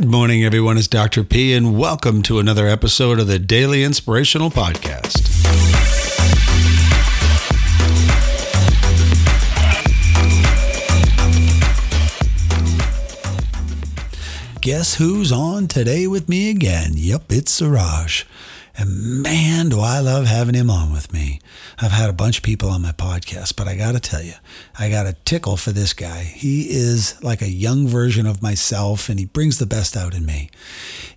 Good morning, everyone. It's Dr. P, and welcome to another episode of the Daily Inspirational Podcast. Guess who's on today with me again? Yep, it's Suraj. And man, do I love having him on with me. I've had a bunch of people on my podcast, but I got to tell you, I got a tickle for this guy. He is like a young version of myself, and he brings the best out in me.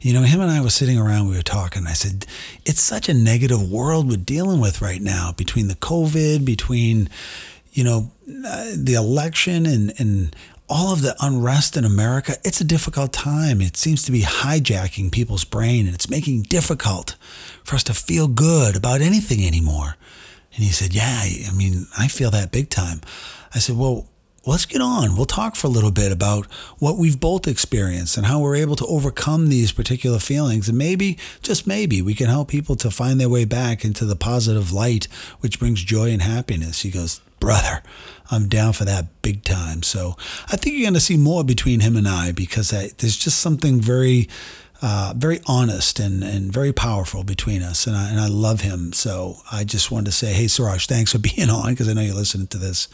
You know, him and I were sitting around, we were talking. I said, It's such a negative world we're dealing with right now between the COVID, between, you know, uh, the election and, and all of the unrest in America, it's a difficult time. It seems to be hijacking people's brain and it's making it difficult for us to feel good about anything anymore. And he said, Yeah, I mean, I feel that big time. I said, Well, let's get on. We'll talk for a little bit about what we've both experienced and how we're able to overcome these particular feelings. And maybe, just maybe, we can help people to find their way back into the positive light, which brings joy and happiness. He goes, Brother, I'm down for that big time. So I think you're going to see more between him and I because I, there's just something very, uh, very honest and, and very powerful between us. And I, and I love him. So I just wanted to say, hey, Suraj, thanks for being on because I know you're listening to this.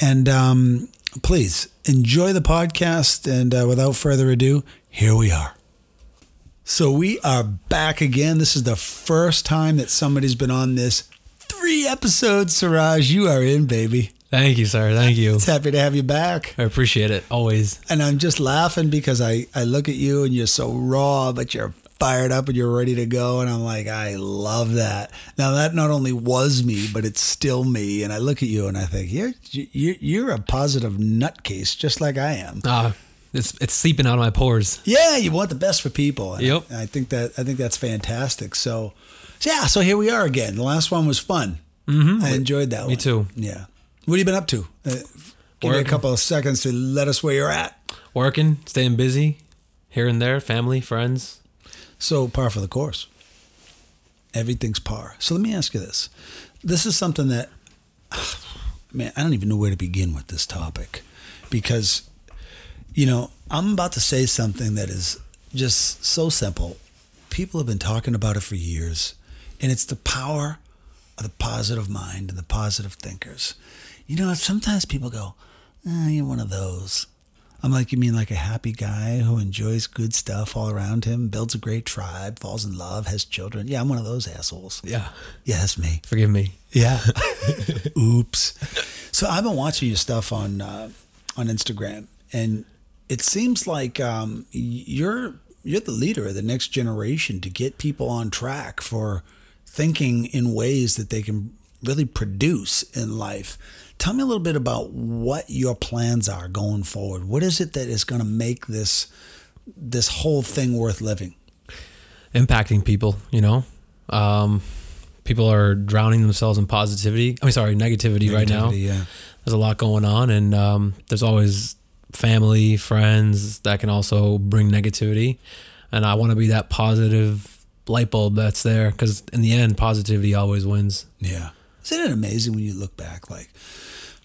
And um, please enjoy the podcast. And uh, without further ado, here we are. So we are back again. This is the first time that somebody's been on this three episodes, Suraj. You are in, baby. Thank you, sir. Thank you. It's happy to have you back. I appreciate it always. And I'm just laughing because I, I look at you and you're so raw, but you're fired up and you're ready to go. And I'm like, I love that. Now that not only was me, but it's still me. And I look at you and I think you're you're, you're a positive nutcase, just like I am. Ah, it's it's seeping out of my pores. Yeah, you want the best for people. And Yep. I, I think that I think that's fantastic. So, so yeah, so here we are again. The last one was fun. Mm-hmm. I enjoyed that one. Me one. too. Yeah. What have you been up to? Uh, give me a couple of seconds to let us where you're at. Working, staying busy, here and there, family, friends. So par for the course. Everything's par. So let me ask you this. This is something that, man, I don't even know where to begin with this topic because, you know, I'm about to say something that is just so simple. People have been talking about it for years, and it's the power of the positive mind and the positive thinkers. You know, sometimes people go, oh, you're one of those. I'm like, you mean like a happy guy who enjoys good stuff all around him, builds a great tribe, falls in love, has children? Yeah, I'm one of those assholes. Yeah. Yeah, that's me. Forgive me. Yeah. Oops. So I've been watching your stuff on uh, on Instagram, and it seems like um, you're you're the leader of the next generation to get people on track for thinking in ways that they can really produce in life. Tell me a little bit about what your plans are going forward. What is it that is going to make this this whole thing worth living? Impacting people, you know. Um, people are drowning themselves in positivity. I mean, sorry, negativity, right now. Yeah. There's a lot going on, and um, there's always family, friends that can also bring negativity. And I want to be that positive light bulb that's there because in the end, positivity always wins. Yeah. Isn't it amazing when you look back, like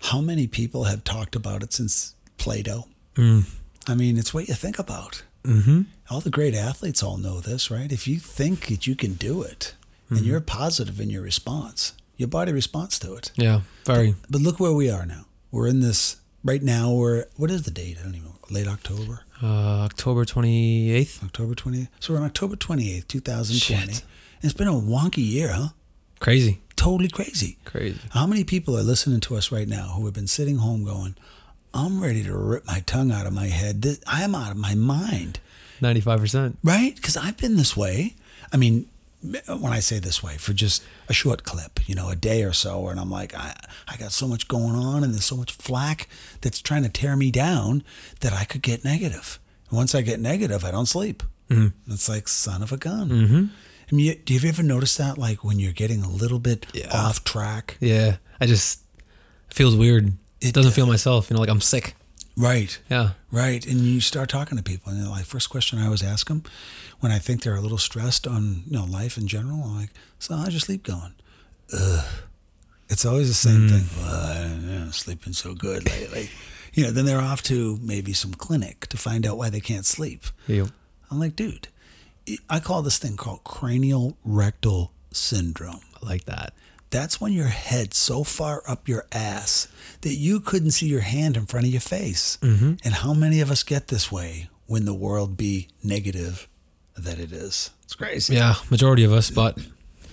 how many people have talked about it since Plato? I mean, it's what you think about. Mm-hmm. All the great athletes all know this, right? If you think that you can do it and you're positive in your response, your body responds to it. Yeah, very. But look where we are now. We're in this right now. We're what is the date? I don't even know. Late October, Uh, October 28th. October 28th. So we're on October 28th, 2020. Shit. And it's been a wonky year, huh? Crazy. Totally crazy. Crazy. How many people are listening to us right now who have been sitting home going, I'm ready to rip my tongue out of my head. This- I am out of my mind, 95%. right? Because I've been this way. I mean, when I say this way, for just a short clip, you know, a day or so, and I'm like, I, I got so much going on and there's so much flack that's trying to tear me down that I could get negative. And once I get negative, I don't sleep. Mm-hmm. It's like son of a gun. Mm-hmm. I mean, do you ever notice that, like when you're getting a little bit Yeah. off track? Yeah. I just, it feels weird. It It doesn't does. feel myself. You know, like I'm sick. Right. Yeah. Right. And you start talking to people, and like first question I always ask them when I think they're a little stressed on you know life in general, I'm like, so how's your sleep going? Ugh. It's always the same mm. thing. Well, I don't know, sleeping so good lately. You know, then they're off to maybe some clinic to find out why they can't sleep. Yep. I'm like, dude, I call this thing called cranial rectal syndrome. I like that. That's when your head's so far up your ass that you couldn't see your hand in front of your face. Mm-hmm. And how many of us get this way when the world be negative that it is? It's crazy. Yeah, majority of us, but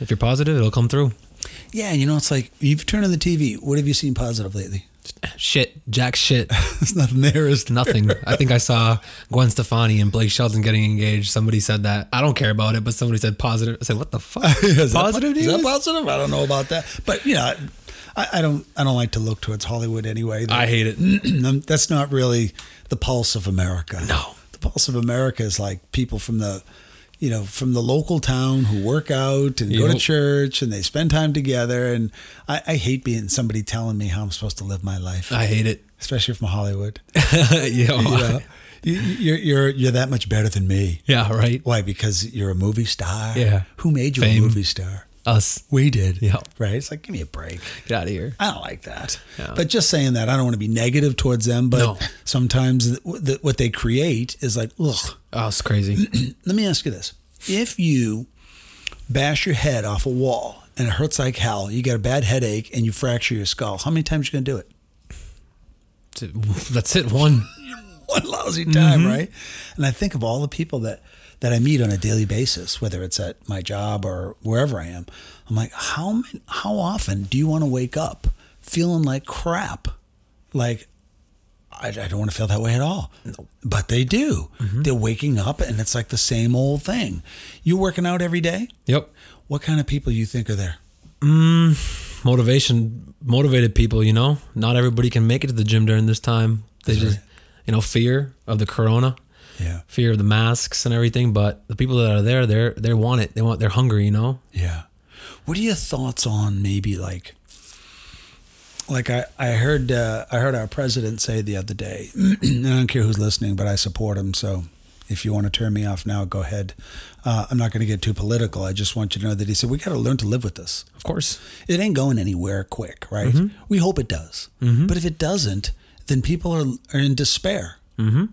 if you're positive, it'll come through. Yeah, and you know, it's like you've turned on the TV. What have you seen positive lately? Shit, jack shit, There's nothing there. Is there? nothing. I think I saw Gwen Stefani and Blake Shelton getting engaged. Somebody said that. I don't care about it, but somebody said positive. I said, what the fuck? Is that positive Is that positive? I don't know about that, but you know, I, I don't. I don't like to look towards Hollywood anyway. I hate it. Um, that's not really the pulse of America. No. the pulse of America is like people from the, you know, from the local town who work out and go to church and they spend time together. And I, I hate being somebody telling me how I'm supposed to live my life, I hate it. especially from Hollywood. yeah, You know, you, you're you're you're that much better than me. yeah, right. Why? Because you're a movie star. Yeah. Who made you a movie star? Us. We did. Yeah. Right. It's like give me a break. Get out of here. I don't like that. Yeah. But just saying that, I don't want to be negative towards them. But No. sometimes th- th- what they create is like, ugh. Oh, it's crazy. Let me ask you this: If you bash your head off a wall and it hurts like hell, you get a bad headache, and you fracture your skull, how many times are you gonna do it? That's it. One. One lousy time, Mm-hmm. right? And I think of all the people that that I meet on a daily basis, whether it's at my job or wherever I am. I'm like, how many, how often do you want to wake up feeling like crap? Like I, I don't want to feel that way at all. No. But they do. Mm-hmm. They're waking up and it's like the same old thing. You working out every day? Yep. What kind of people you think are there? Mm, Motivation, motivated people. You know, not everybody can make it to the gym during this time. They That's just, right. you know, fear of the corona, Yeah. fear of the masks and everything. But the people that are there, they're they want it. They want. They're hungry. You know. Yeah. What are your thoughts on maybe like like I, I heard uh, I heard our president say the other day, I don't care who's listening, but I support him. So if you want to turn me off now, go ahead. Uh, I'm not going to get too political. I just want you to know that he said we got to learn to live with this. Of course. It ain't going anywhere quick, right? We hope it does, but if it doesn't, then people are are in despair. Mm-hmm.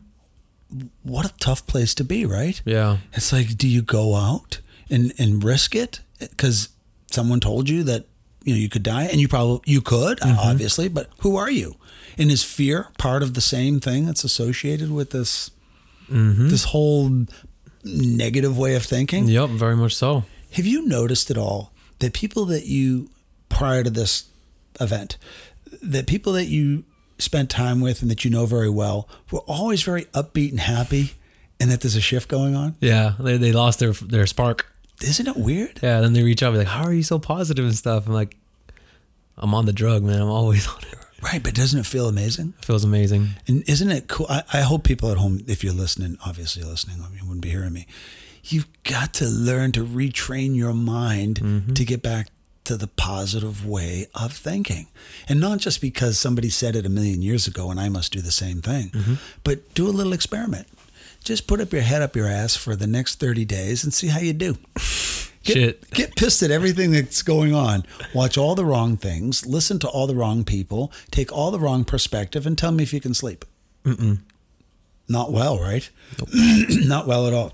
What a tough place to be, right? Yeah. It's like, do you go out and, and risk it because someone told you that you know you could die, and you probably you could, mm-hmm. obviously, but who are you? And is fear part of the same thing that's associated with this mm-hmm. this whole negative way of thinking? Yep. Very much so. Have you noticed at all that people that you prior to this event, that people that you spent time with and that you know very well were always very upbeat and happy, and that there's a shift going on? Yeah. They they lost their their spark. Isn't it weird? Yeah. Then they reach out, and be like, "How are you so positive and stuff?" I'm like, "I'm on the drug, man. I'm always on it. Right, but doesn't it feel amazing? It feels amazing." And isn't it cool? I, I hope people at home, if you're listening, obviously listening, you wouldn't be hearing me. You've got to learn to retrain your mind mm-hmm. to get back to the positive way of thinking. And not just because somebody said it a million years ago and I must do the same thing, mm-hmm. but do a little experiment. Just put up your head up your ass for the next 30 days and see how you do. Get, Shit. Get pissed at everything that's going on. Watch all the wrong things. Listen to all the wrong people. Take all the wrong perspective and tell me if you can sleep. Not well, right? Not well at all.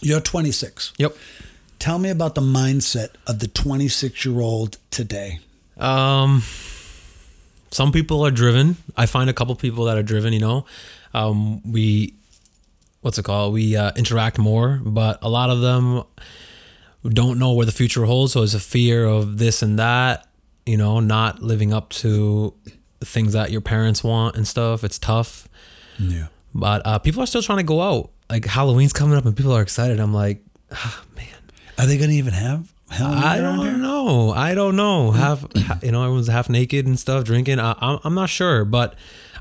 You're 26. Yep. Tell me about the mindset of the 26 year old today. Um, some people are driven. I find a couple people that are driven. You know, um, we what's it called? We uh, interact more, but a lot of them don't know where the future holds. So it's a fear of this and that. You know, not living up to things that your parents want and stuff. It's tough, Yeah. but uh, people are still trying to go out. Like Halloween's coming up, and people are excited. I'm like, ah, man. Are they going to even have Halloween I don't know. I don't know. Half, ha- you know, everyone's half naked and stuff, drinking. I, I'm, I'm not sure, but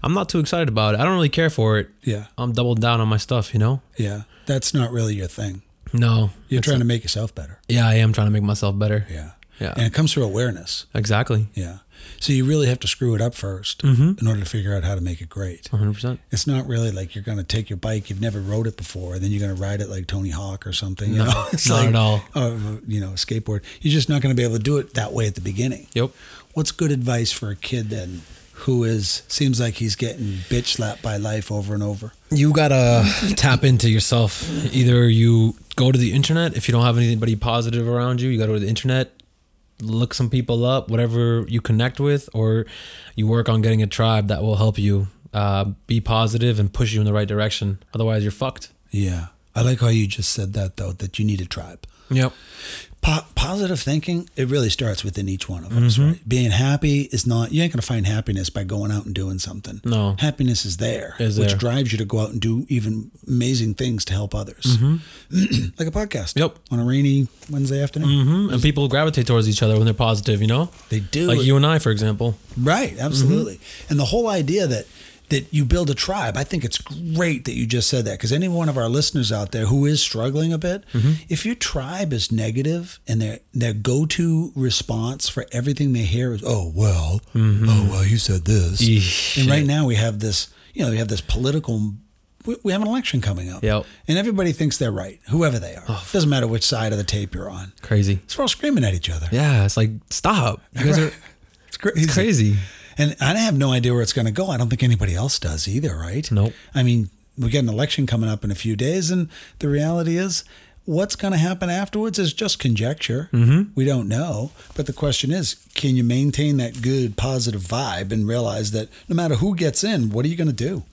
I'm not too excited about it. I don't really care for it. Yeah. I'm doubled down on my stuff. You know. Yeah. That's not really your thing. No. You're trying to make yourself better. Yeah, I am trying to make myself better. Yeah. Yeah. And it comes through awareness. Exactly. Yeah. So you really have to screw it up 1st Mm-hmm. in order to figure out how to make it great. 100. percent It's not really like you're going to take your bike, you've never rode it before, and then you're going to ride it like Tony Hawk or something. You No, know? It's not like, at all. Oh, you know, a skateboard. You're just not going to be able to do it that way at the beginning. Yep. What's good advice for a kid then who is seems like he's getting bitch slapped by life over and over. You gotta tap into yourself. Either you go to the internet if you don't have anybody positive around you. You gotta go to the internet, look some people up, whatever you connect with, or you work on getting a tribe that will help you uh, be positive and push you in the right direction. Otherwise, you're fucked. Yeah. I like how you just said that though, that you need a tribe. Yep. Po- positive thinking, it really starts within each one of us, mm-hmm. right? Being happy is not, you ain't going to find happiness by going out and doing something. No. Happiness is there, Is which there. drives you to go out and do even amazing things to help others. Mm-hmm. like a podcast. Yep. On a rainy Wednesday afternoon. hmm And people gravitate towards each other when they're positive. You know, They do. like you and I, for example. Right, absolutely. Mm-hmm. And the whole idea that that you build a tribe, I think it's great that you just said that because any one of our listeners out there who is struggling a bit, mm-hmm. if your tribe is negative and their their go to response for everything they hear is, "Oh well, mm-hmm. oh well, you said this," Eesh. and right now we have this, you know, we have this political. We we have an election coming up, Yep. and everybody thinks they're right, whoever they are. It doesn't matter which side of the tape you're on. Crazy. So we're all screaming at each other. Yeah, it's like stop. You guys are It's crazy. crazy. And I have no idea where it's going to go. I don't think anybody else does either, right? Nope. I mean, we get an election coming up in a few days, and the reality is, what's going to happen afterwards is just conjecture. Mm-hmm. We don't know. But the question is, can you maintain that good, positive vibe and realize that no matter who gets in, what are you going to do?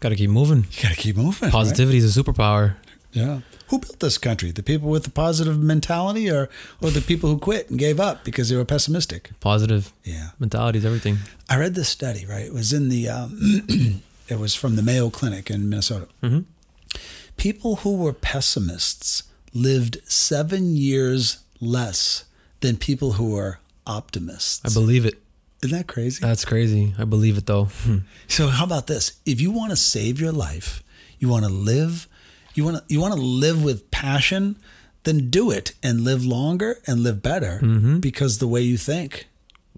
Got to keep moving. You got to keep moving. right? Positivity is a superpower. Yeah. Who built this country? The people with the positive mentality, or or the people who quit and gave up because they were pessimistic? Positive Yeah. mentality is everything. I read this study, right? It was in the, um, it was from the Mayo Clinic in Minnesota. Mhm. People who were pessimists lived seven years less than people who were optimists. I believe it. Isn't that crazy? That's crazy. I believe it though. So how about this? If you want to save your life, you want to live, you want to you want to live with passion, then do it and live longer and live better mm-hmm. because the way you think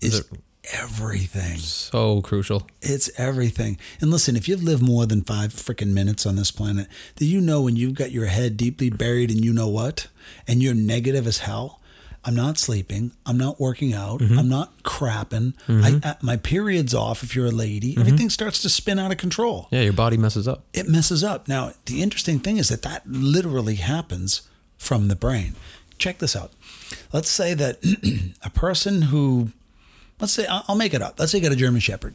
is everything. So crucial. It's everything. And listen, if you've lived more than five freaking minutes on this planet, do you know when you've got your head deeply buried and you know what, and you're negative as hell? I'm not sleeping. I'm not working out. Mm-hmm. I'm not crapping. Mm-hmm. I, I, my period's off. If you're a lady, mm-hmm. everything starts to spin out of control. Yeah, your body messes up. It messes up. Now, the interesting thing is that that literally happens from the brain. Check this out. Let's say that a person who, let's say, I'll make it up. Let's say you got a German Shepherd,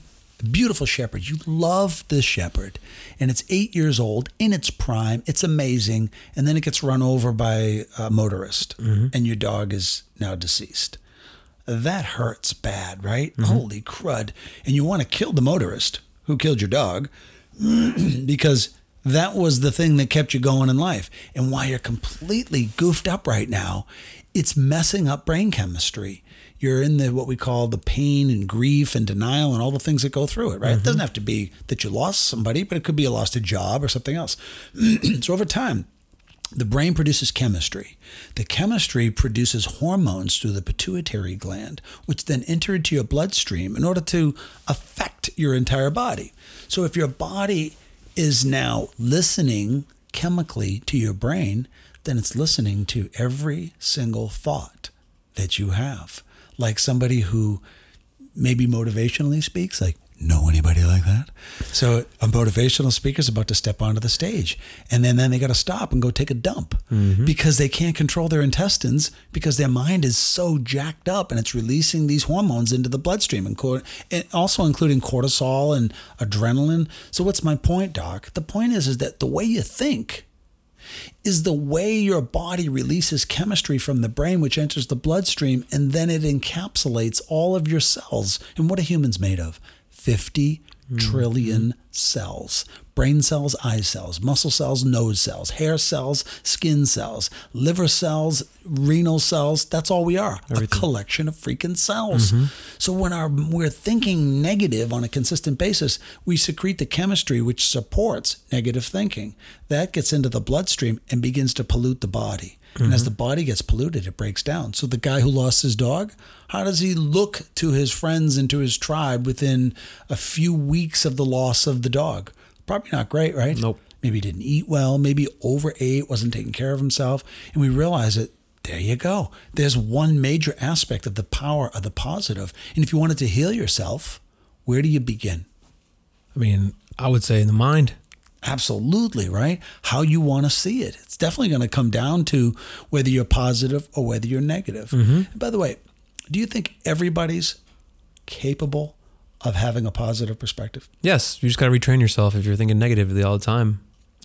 beautiful Shepherd. You love this Shepherd, and it's eight years old in its prime. It's amazing, and then it gets run over by a motorist, mm-hmm. and your dog is now deceased. That hurts bad, right? Mm-hmm. Holy crud! And you want to kill the motorist who killed your dog because that was the thing that kept you going in life. And why you're completely goofed up right now, it's messing up brain chemistry. You're in the what we call the pain and grief and denial and all the things that go through it, right? It doesn't mm-hmm. have to be that you lost somebody, but it could be a lost a job or something else. so over time, the brain produces chemistry. The chemistry produces hormones through the pituitary gland, which then enter into your bloodstream in order to affect your entire body. So if your body is now listening chemically to your brain, then it's listening to every single thought that you have. Like somebody who maybe motivationally speaks, like, know anybody like that? So a motivational speaker is about to step onto the stage, and then, then they got to stop and go take a dump mm-hmm. because they can't control their intestines because their mind is so jacked up and it's releasing these hormones into the bloodstream, and, cor- and also including cortisol and adrenaline. So what's my point, Doc? The point is, is that the way you think is the way your body releases chemistry from the brain, which enters the bloodstream, and then it encapsulates all of your cells. And what are humans made of? 50 trillion mm-hmm. cells brain cells, eye cells, muscle cells, nose cells, hair cells, skin cells, liver cells, renal cells. That's all we are a collection of freaking cells. Mm-hmm. So when our, we're thinking negative on a consistent basis, we secrete the chemistry which supports negative thinking. That gets into the bloodstream and begins to pollute the body. And as mm-hmm. the body gets polluted, it breaks down. So the guy who lost his dog, how does he look to his friends and to his tribe within a few weeks of the loss of the dog? Probably not great, right? Nope. Maybe he didn't eat well, maybe overate, wasn't taking care of himself. And we realize that there you go. There's one major aspect of the power of the positive. And if you wanted to heal yourself, where do you begin? I mean, I would say in the mind. Absolutely, right? How you want to see it. It's definitely going to come down to whether you're positive or whether you're negative. And by the way, do you think everybody's capable of having a positive perspective? Yes, you just got to retrain yourself if you're thinking negatively all the time.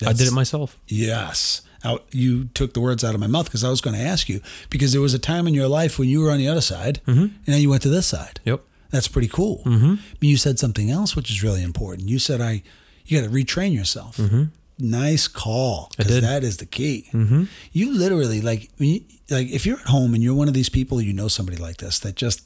I did it myself. Yes. You took the words out of my mouth because I was going to ask you because there was a time in your life when you were on the other side and now you went to this side. Yep. That's pretty cool. Mm-hmm. But you said something else which is really important. You said I, you got to retrain yourself. Mm-hmm. Nice call because that is the key. Mm-hmm. You literally like you, like if you're at home and you're one of these people you know somebody like this that just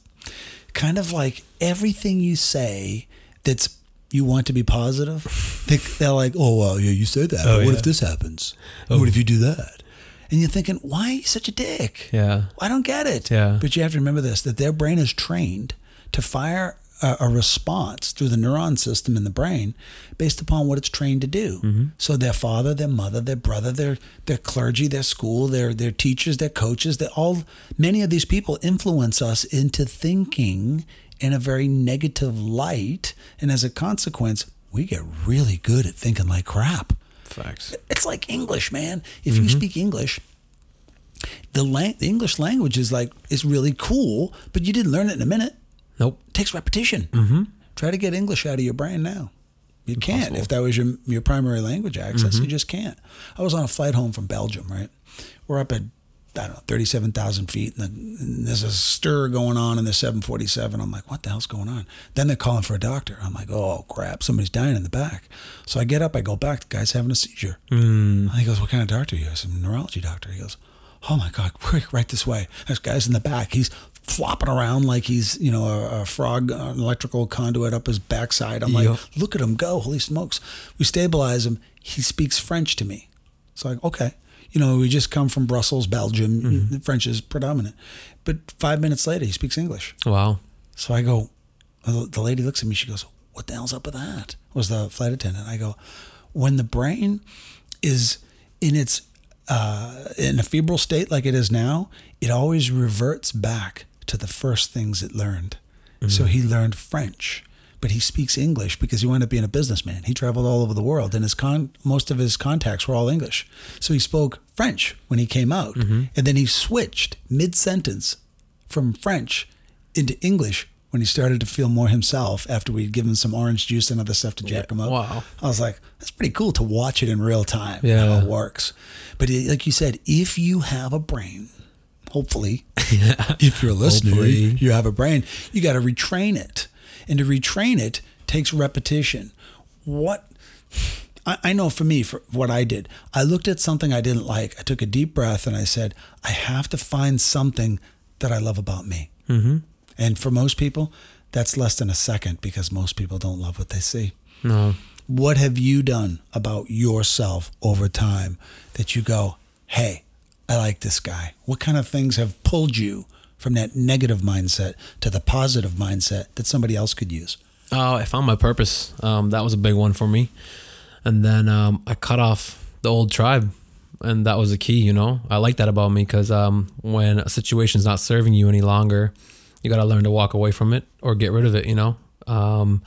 kind of like everything you say that's you want to be positive. They, they're like, oh well, yeah, you said that. Oh, but what yeah. if this happens? Oh. What if you do that? And you're thinking, why are you such a dick? Yeah. I don't get it. Yeah. But you have to remember this that their brain is trained to fire a, a response through the neuron system in the brain based upon what it's trained to do. Mm-hmm. So their father, their mother, their brother, their their clergy, their school, their their teachers, their coaches, they all many of these people influence us into thinking in a very negative light. And as a consequence, we get really good at thinking like crap. Facts. It's like English, man. If you speak English, the, lang- the English language is like is really cool, but you didn't learn it in a minute. Nope. It takes repetition. Mm-hmm. Try to get English out of your brain now. You can't. Impossible. If that was your your primary language access, you just can't. I was on a flight home from Belgium, right? We're up at I don't know, 37,000 feet, and, the, and there's a stir going on in the 747. I'm like, what the hell's going on? Then they're calling for a doctor. I'm like, oh, crap, somebody's dying in the back. So I get up, I go back, the guy's having a seizure. Mm. He goes, what kind of doctor are you? I said, neurology doctor. He goes, oh my God, quick, right this way. This guy's in the back. He's flopping around like he's, you know, a, a frog, an electrical conduit up his backside. I'm Yep. like, look at him go. Holy smokes. We stabilize him. He speaks French to me. it's like, okay. You know, we just come from Brussels, Belgium. French is predominant. But five minutes later, he speaks English. Wow. So I go, the lady looks at me. She goes, "What the hell's up with that?" Was the flight attendant? I go, when the brain is in its uh, in a febrile state like it is now, it always reverts back to the first things it learned. So mm-hmm. he learned French, but he speaks English because he wound up being a businessman. He traveled all over the world, and his con- most of his contacts were all English. So he spoke French when he came out, mm-hmm. and then he switched mid sentence from French into English when he started to feel more himself after we'd given some orange juice and other stuff to jack him up. Wow. I was like, that's pretty cool to watch it in real time, Yeah. how it works. But it, like you said, if you have a brain, hopefully, if you're listening, Hopefully. you have a brain, you got to retrain it. And to retrain it takes repetition. What I, I know for me, for what I did, I looked at something I didn't like. I took a deep breath and I said, I have to find something that I love about me. Mm-hmm. And for most people, that's less than a second because most people don't love what they see. No. What have you done about yourself over time that you go, hey, I like this guy? What kind of things have pulled you from that negative mindset to the positive mindset that somebody else could use? Oh, I found my purpose. Um, that was a big one for me. And then um, I cut off the old tribe, and that was the key. You know, I like that about me because um, when a situation's not serving you any longer, you got to learn to walk away from it or get rid of it. You know, um,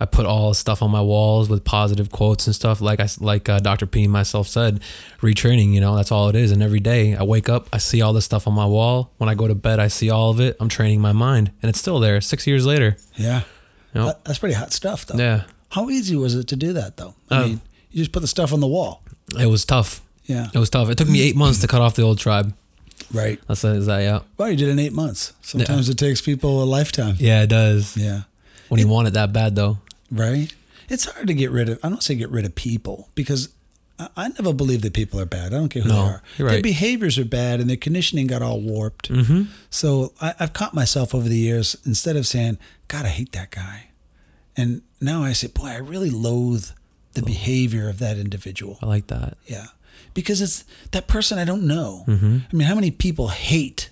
I put all stuff on my walls with positive quotes and stuff. Like I like uh, Dr. P myself said, retraining. You know, that's all it is. And every day I wake up, I see all this stuff on my wall. When I go to bed, I see all of it. I'm training my mind, and it's still there. Six years later. Yeah. You know? That- That's pretty hot stuff, though. Yeah. How easy was it to do that, though? I Oh. mean, you just put the stuff on the wall. It was tough. Yeah. It was tough. It took me eight months to cut off the old tribe. Right. That's is that yeah. Well, you did it in eight months. Sometimes it takes people a lifetime. Yeah, it does. Yeah. When you want it that bad though. Right. It's hard to get rid of. I don't say get rid of people because I, I never believe that people are bad. I don't care who No, they are. you're Their behaviors are bad and their conditioning got all warped. Mm-hmm. So I, I've caught myself over the years instead of saying, "God, I hate that guy," and now I say, "Boy, I really loathe the behavior of that individual." I like that. Yeah. Because it's that person I don't know. Mm-hmm. I mean, how many people hate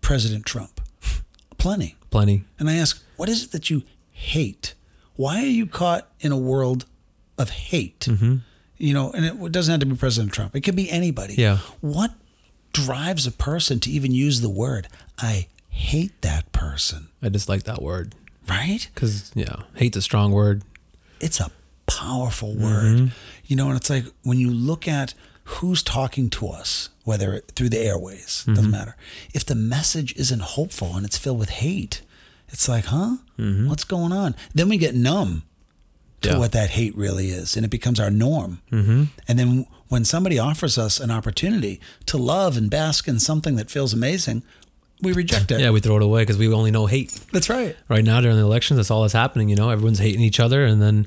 President Trump? Plenty. Plenty. And I ask, what is it that you hate? Why are you caught in a world of hate? Mm-hmm. You know, and it doesn't have to be President Trump, it could be anybody. Yeah. What drives a person to even use the word, I hate that person? I dislike that word. right? Because yeah, hate's a strong word. It's a powerful word. You know, and it's like when you look at who's talking to us, whether through the airways, doesn't matter. If the message isn't hopeful and it's filled with hate, it's like, huh? What's going on? Then we get numb to Yeah. what that hate really is, and it becomes our norm. Mm-hmm. And then when somebody offers us an opportunity to love and bask in something that feels amazing, we reject it. Yeah, we throw it away because we only know hate. That's right. Right now during the elections, that's all that's happening. You know, everyone's hating each other, and then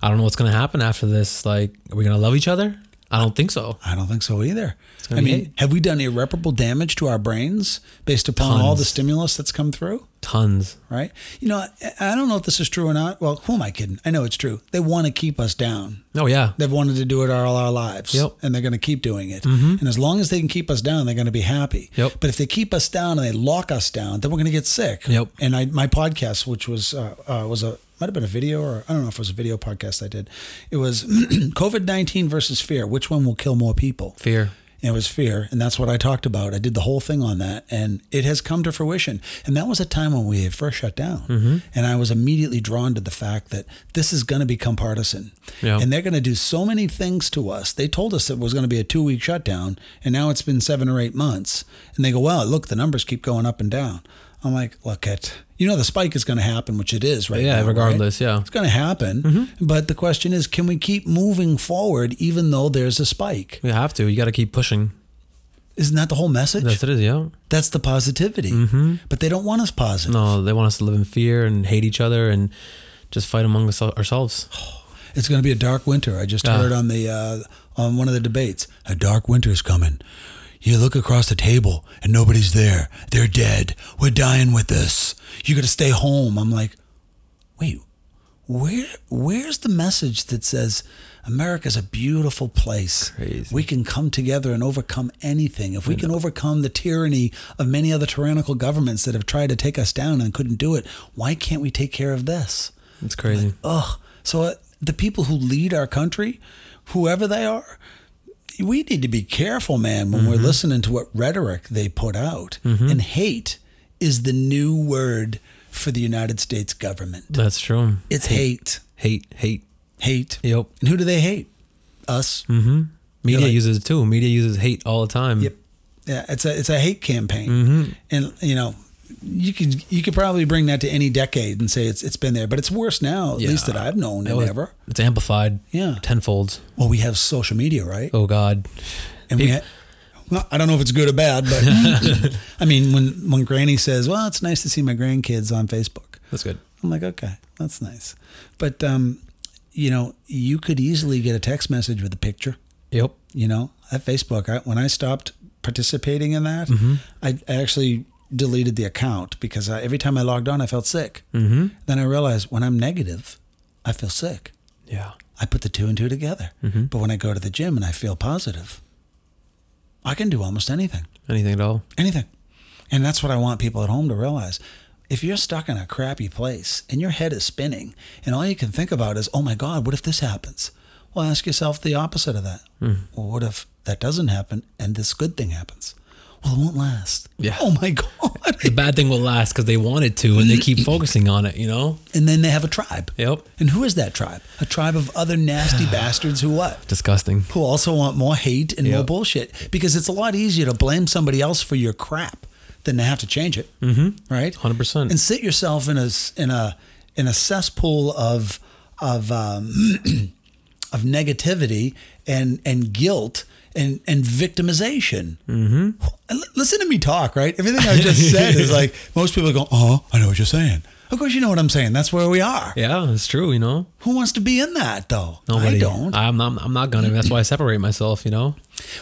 I don't know what's gonna happen after this. Like, are we gonna love each other? I don't think so. I don't think so either. I mean, hate. have we done irreparable damage to our brains based upon all the stimulus that's come through? Tons. Right? You know, I, I don't know if this is true or not. Well, who am I kidding? I know it's true. They want to keep us down. Oh yeah. They've wanted to do it all our lives. Yep. And they're going to keep doing it. And as long as they can keep us down, they're going to be happy. Yep. But if they keep us down and they lock us down, then we're going to get sick. Yep. And I, my podcast, which was uh, uh, was a might have been a video or I don't know if it was a video podcast I did. It was COVID nineteen versus fear. Which one will kill more people? Fear. And it was fear, and that's what I talked about. I did the whole thing on that, and it has come to fruition. And that was a time when we had first shut down, Mm-hmm. and I was immediately drawn to the fact that this is going to become partisan, Yeah. and they're going to do so many things to us. They told us it was going to be a two-week shutdown, and now it's been seven or eight months, and they go, "Well, look, the numbers keep going up and down." I'm like, "Look at." You know the spike is going to happen, which it is right Yeah, now. right? regardless, yeah. it's going to happen. But the question is, can we keep moving forward even though there's a spike? We have to. You got to keep pushing. Isn't that the whole message? That's it is. Yeah. That's the positivity. But they don't want us positive. No, they want us to live in fear and hate each other and just fight among us- ourselves. It's going to be a dark winter. I just Yeah. heard on the uh, on one of the debates, a dark winter's coming. You look across the table and nobody's there. They're dead. We're dying with this. You got to stay home. I'm like, wait, where where's the message that says America's a beautiful place. Crazy. We can come together and overcome anything. If we can overcome the tyranny of many other tyrannical governments that have tried to take us down and couldn't do it, why can't we take care of this? It's crazy. Ugh. So uh, the people who lead our country, whoever they are, we need to be careful, man, when we're listening to what rhetoric they put out. And hate is the new word for the United States government. That's true. It's hate. Hate, hate. Hate. Yep. And who do they hate? Us. Mm-hmm. Media like- uses it too. Media uses hate all the time. Yep. Yeah, it's a it's a hate campaign, Mm-hmm. and you know, you could you could probably bring that to any decade and say it's it's been there, but it's worse now, at Yeah. least that I've known and was- ever. It's amplified. Yeah. Tenfold. Well, we have social media, right? Oh God. And we, ha- well, I don't know if it's good or bad, but I mean, when when Granny says, "Well, it's nice to see my grandkids on Facebook," That's good. I'm like, "Okay, that's nice," but um, you know, you could easily get a text message with a picture. Yep. You know, at Facebook, I, when I stopped participating in that, Mm-hmm. I actually deleted the account because I, every time I logged on, I felt sick. Mm-hmm. Then I realized when I'm negative, I feel sick. Yeah. I put the two and two together. Mm-hmm. But when I go to the gym and I feel positive, I can do almost anything. Anything at all. Anything. And that's what I want people at home to realize. If you're stuck in a crappy place and your head is spinning and all you can think about is, oh my God, what if this happens? Well, ask yourself the opposite of that. Hmm. Well, what if that doesn't happen and this good thing happens? Well, it won't last. Yeah. Oh my God. The bad thing will last because they want it to, and they keep focusing on it. You know. and then they have a tribe. Yep. And who is that tribe? A tribe of other nasty bastards who what? Disgusting. who also want more hate and more bullshit because it's a lot easier to blame somebody else for your crap than to have to change it, mm-hmm. right? 100%. And sit yourself in a in a in a cesspool of of um, of negativity and and guilt and and victimization. Mm-hmm. Listen to me talk, right? Everything I just said is like most people go, "Oh, I know what you're saying." Of course, you know what I'm saying. That's where we are. Yeah, it's true. You know. Who wants to be in that though? Nobody. I don't. I'm not. I'm not gonna. That's why I separate myself. You know.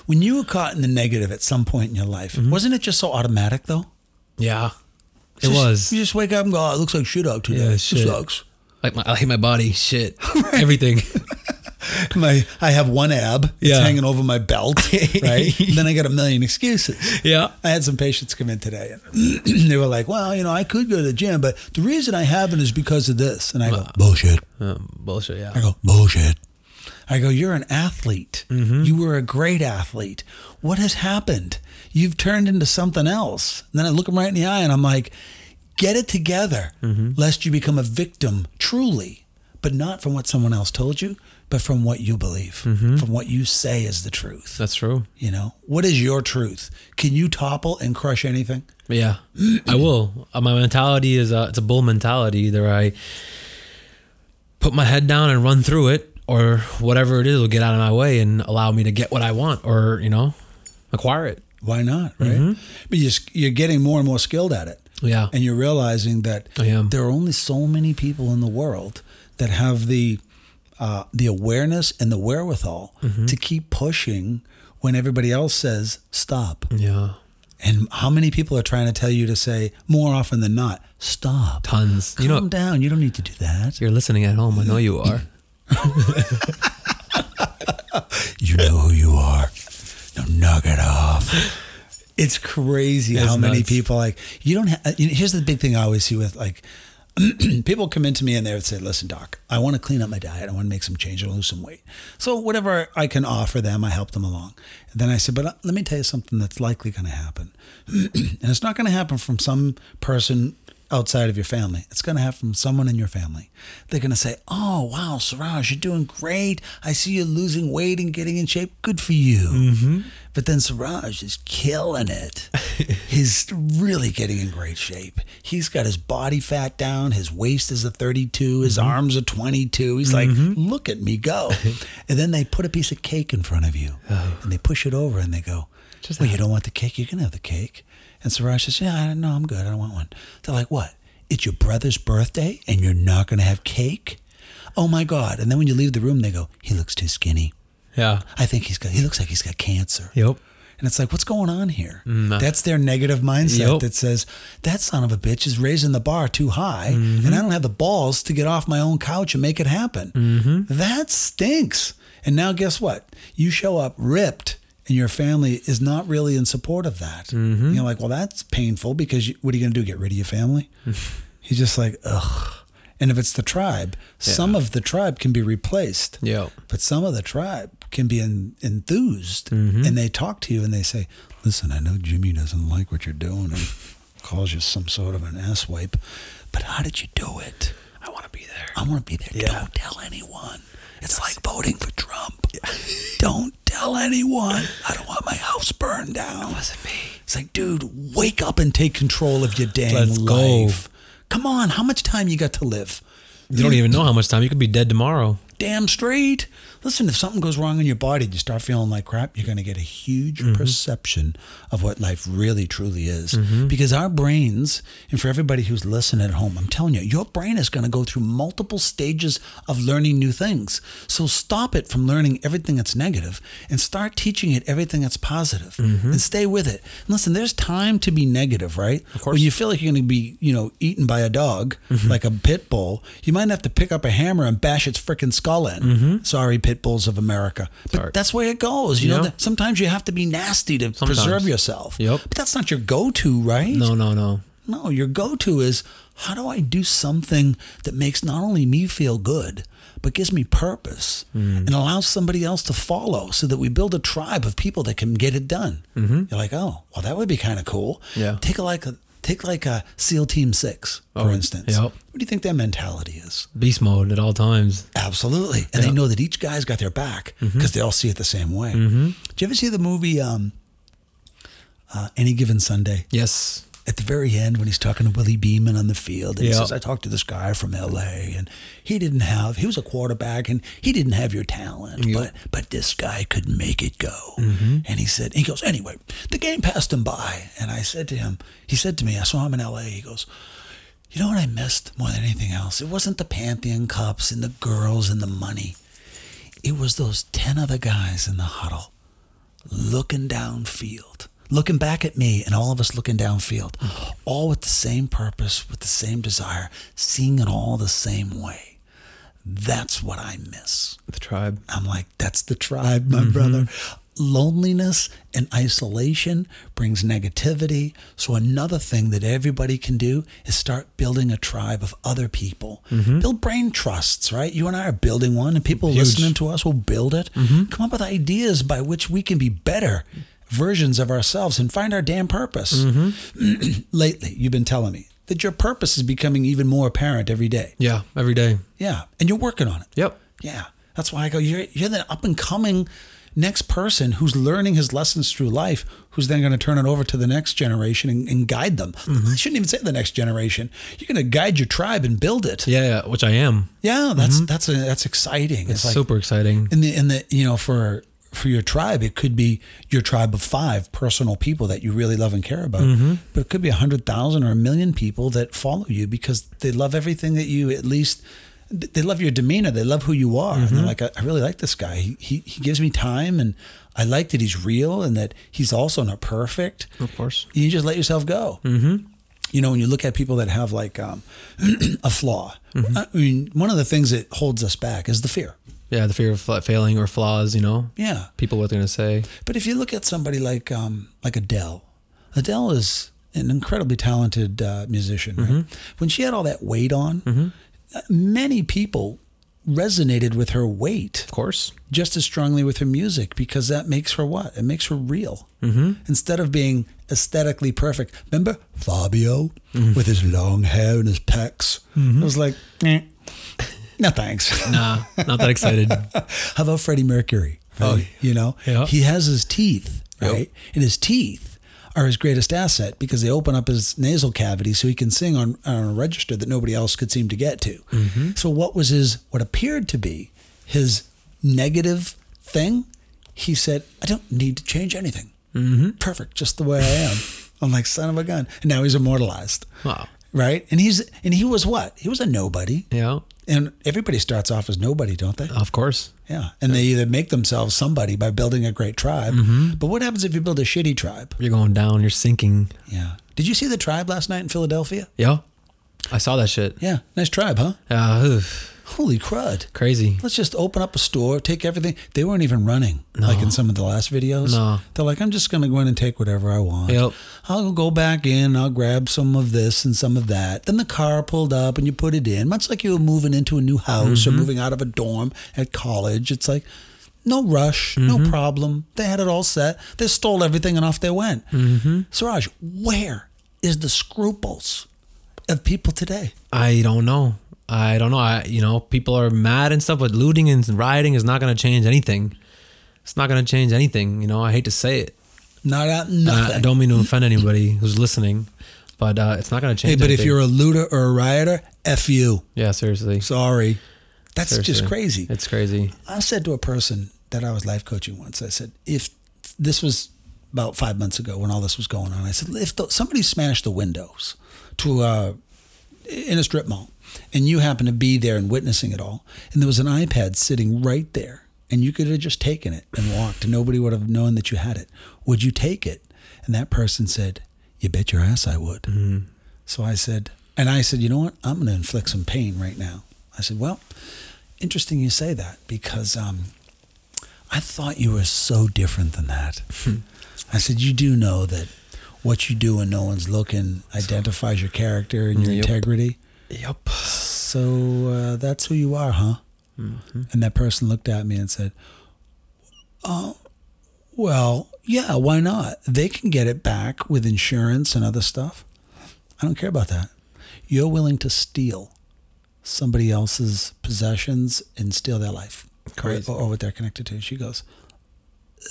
When you were caught in the negative at some point in your life, wasn't it just so automatic though? Yeah. It Just- was. You just wake up and go, oh, it looks like shit out today. Yeah, shit. sucks. Like my, I hate my body. Shit. Everything. My, I have one ab. It's Yeah. hanging over my belt, right? then I got a million excuses. yeah. I had some patients come in today and they were like, well, you know, I could go to the gym, but the reason I haven't is because of this. And I go, bullshit. Um, bullshit. Yeah. I go, bullshit. I go, you're an athlete. Mm-hmm. You were a great athlete. What has happened? You've turned into something else. And then I look him right in the eye and I'm like, Get it together, lest you become a victim truly, but not from what someone else told you, but from what you believe, mm-hmm. from what you say is the truth. That's true. You know, what is your truth? Can you topple and crush anything? Yeah, I will. Uh, my mentality is a, it's a bull mentality. Either I put my head down and run through it, or whatever it is will get out of my way and allow me to get what I want, or you know, acquire it. Why not, right? Mm-hmm. But you're, you're getting more and more skilled at it. Yeah, And you're realizing that there are only so many people in the world that have the uh, the awareness and the wherewithal Mm-hmm. to keep pushing when everybody else says stop. yeah, And how many people are trying to tell you to say more often than not, stop. tons. Calm You know, down. You don't need to do that. you're listening at home. I know you are. You know who you are. Now knock it off. It's crazy It's how many people like you don't. have here's the big thing I always see with like people come into me and they would say, "Listen, doc, I want to clean up my diet. I want to make some change. To lose some weight. So whatever I can offer them, I help them along." And then I said, "But uh, let me tell you something that's likely going to happen, and it's not going to happen from some person." Outside of your family, it's going to happen from someone in your family. They're going to say, "Oh, wow, Suraj, you're doing great. I see you losing weight and getting in shape. Good for you." But then Suraj is killing it. He's really getting in great shape. He's got his body fat down. His waist is a 32. His mm-hmm. arms are 22. He's like, mm-hmm. look at me go. and then they put a piece of cake in front of you oh. and they push it over and they go, Just well, have you don't want the cake? You can have the cake. And Suraj says, yeah, I- no, I'm good. I don't want one. They're like, what? It's your brother's birthday and you're not going to have cake? Oh my God. And then when you leave the room, they go, he looks too skinny. Yeah. I think he's got, he looks like he's got cancer. Yep. And it's like, what's going on here? Mm, uh, That's their negative mindset Yep. that says, that son of a bitch is raising the bar too high, Mm-hmm. and I don't have the balls to get off my own couch and make it happen. Mm-hmm. That stinks. And now, guess what? You show up ripped, and your family is not really in support of that. Mm-hmm. You're like, well, that's painful because you, what are you going to do? Get rid of your family? He's just like, ugh. And if it's the tribe, some of the tribe can be replaced. Yep. But some of the tribe can be en- enthused Mm-hmm. and they talk to you and they say, Listen, I know Jimmy doesn't like what you're doing and calls you some sort of an ass wipe, but how did you do it? I want to be there. I want to be there. Yeah. Don't tell anyone. It's like voting for Trump. Don't tell anyone. I don't want my house burned down. It wasn't me. It's like, dude, wake up and take control of your dang Let's go. life. Come on, how much time you got to live? You don't even know how much time. You could be dead tomorrow. damn straight. Listen, if something goes wrong in your body, and you start feeling like crap, you're going to get a huge mm-hmm. perception of what life really truly is. Mm-hmm. Because our brains, and for everybody who's listening at home, I'm telling you, your brain is going to go through multiple stages of learning new things. So stop it from learning everything that's negative and start teaching it everything that's positive. positive and stay with it. And listen, there's time to be negative, right? Of course. When you feel like you're going to be, you know, eaten by a dog, like a pit bull, you might have to pick up a hammer and bash its freaking skull in. Sorry, pit bulls of America. But Sorry. that's the way it goes. You know, sometimes you have to be nasty to Sometimes. preserve yourself. Yep. But that's not your go-to, right? No, no, no. No, your go-to is how do I do something that makes not only me feel good, but gives me purpose Mm. and allows somebody else to follow so that we build a tribe of people that can get it done. Mm-hmm. You're like, oh, well, that would be kind of cool. Yeah. Take a, like a take like a SEAL Team Six, for Oh, instance. yep. What do you think their mentality is? Beast mode at all times. Absolutely. And they know that each guy's got their back because Mm-hmm. they all see it the same way. Did you ever see the movie um, uh, Any Given Sunday? Yes. At the very end, when he's talking to Willie Beeman on the field, and he says, I talked to this guy from LA, and he didn't have, he was a quarterback, and he didn't have your talent, but but this guy could make it go. Mm-hmm. And he said, he goes, anyway, the game passed him by. And I said to him, he said to me, I saw him in LA, he goes, you know what I missed more than anything else? It wasn't the Pantheon Cups and the girls and the money. It was those 10 other guys in the huddle looking downfield, looking back at me, and all of us looking downfield, all with the same purpose, with the same desire, seeing it all the same way. That's what I miss. The tribe. I'm like, that's the tribe, my mm-hmm. brother. Loneliness and isolation brings negativity. So another thing that everybody can do is start building a tribe of other people. Mm-hmm. Build brain trusts, right? You and I are building one, and people Huge. listening to us will build it. Mm-hmm. Come up with ideas by which we can be better versions of ourselves and find our damn purpose. Mm-hmm. Lately, you've been telling me that your purpose is becoming even more apparent every day. Yeah, every day. Yeah, and you're working on it. Yep. Yeah, that's why I go. You're you're the up and coming next person who's learning his lessons through life, who's then going to turn it over to the next generation and, and guide them. Mm-hmm. I shouldn't even say the next generation. You're going to guide your tribe and build it. Yeah, yeah, which I am. Yeah, that's mm-hmm. that's a, that's exciting. It's super exciting. in the in the you know for for your tribe it could be your tribe of five personal people that you really love and care about. But it could be a hundred thousand or a million people that follow you because they love everything that you at least they love your demeanor. They love who you are. And they're like I, I really like this guy. He, he he gives me time and I like that he's real and that he's also not perfect. Of course. you just let yourself go. Mm-hmm. You know, when you look at people that have like um, a flaw, I mean, one of the things that holds us back is the fear. Yeah, the fear of failing or flaws, you know? Yeah. People what they're going to say. But if you look at somebody like um, like Adele, Adele is an incredibly talented uh, musician. Right? When she had all that weight on, uh, many people resonated with her weight Of course. just as strongly with her music because that makes her what? It makes her real. Mm-hmm. Instead of being aesthetically perfect. Remember Fabio with his long hair and his pecs? It was like, eh, no thanks. Nah, not that excited. How about Freddie Mercury? Oh, you know, yeah. he has his teeth, Yep. right? And his teeth are his greatest asset because they open up his nasal cavity so he can sing on, on a register that nobody else could seem to get to. Mm-hmm. So what was his what appeared to be his negative thing? He said, "I don't need to change anything. Mm-hmm. Perfect, just the way I am." I'm like son of a gun, and now he's immortalized, Wow. right? And he's and he was what? He was a nobody, Yeah, and everybody starts off as nobody, don't they? of course. Yeah, and they either make themselves somebody by building a great tribe. Mm-hmm. But what happens if you build a shitty tribe? You're going down, you're sinking. Yeah. Did you see the tribe last night in Philadelphia? Yeah. I saw that shit. Yeah, nice tribe, huh? Yeah, oof, Holy crud! crazy. Let's just open up a store, take everything. They weren't even running like in some of the last videos. No. They're like, I'm just going to go in and take whatever I want. Yep. I'll go back in, I'll grab some of this and some of that. Then the car pulled up and you put it in, much like you were moving into a new house Mm-hmm. or moving out of a dorm at college. It's like, no rush, no Mm-hmm. problem. They had it all set. They stole everything and off they went. Mm-hmm. Suraj, where is the scruples of people today? I don't know. I don't know. I you know people are mad and stuff, but looting and rioting is not going to change anything. It's not going to change anything. You know, I hate to say it. Not And nothing. I, I don't mean to offend anybody who's listening, but uh, it's not going to change. Hey, but if you're a looter or a rioter, F you. yeah, seriously, Sorry. That's just crazy. It's crazy. I said to a person that I was life coaching once, I said, if this was about five months ago when all this was going on, I said, if the, somebody smashed the windows to uh, in a strip mall and you happen to be there and witnessing it all, and there was an iPad sitting right there, and you could have just taken it and walked, and nobody would have known that you had it, would you take it? And that person said, You bet your ass I would. So I said, and I said, you know what? I'm going to inflict some pain right now. I said, well, interesting you say that because um, I thought you were so different than that. I said, you do know that what you do when no one's looking identifies your character and your Yep. integrity. Yep. So uh, that's who you are, huh? And that person looked at me and said, "Oh, well, yeah, why not? They can get it back with insurance and other stuff. I don't care about that. You're willing to steal somebody else's possessions and steal their life or, Crazy. or what they're connected to." She goes,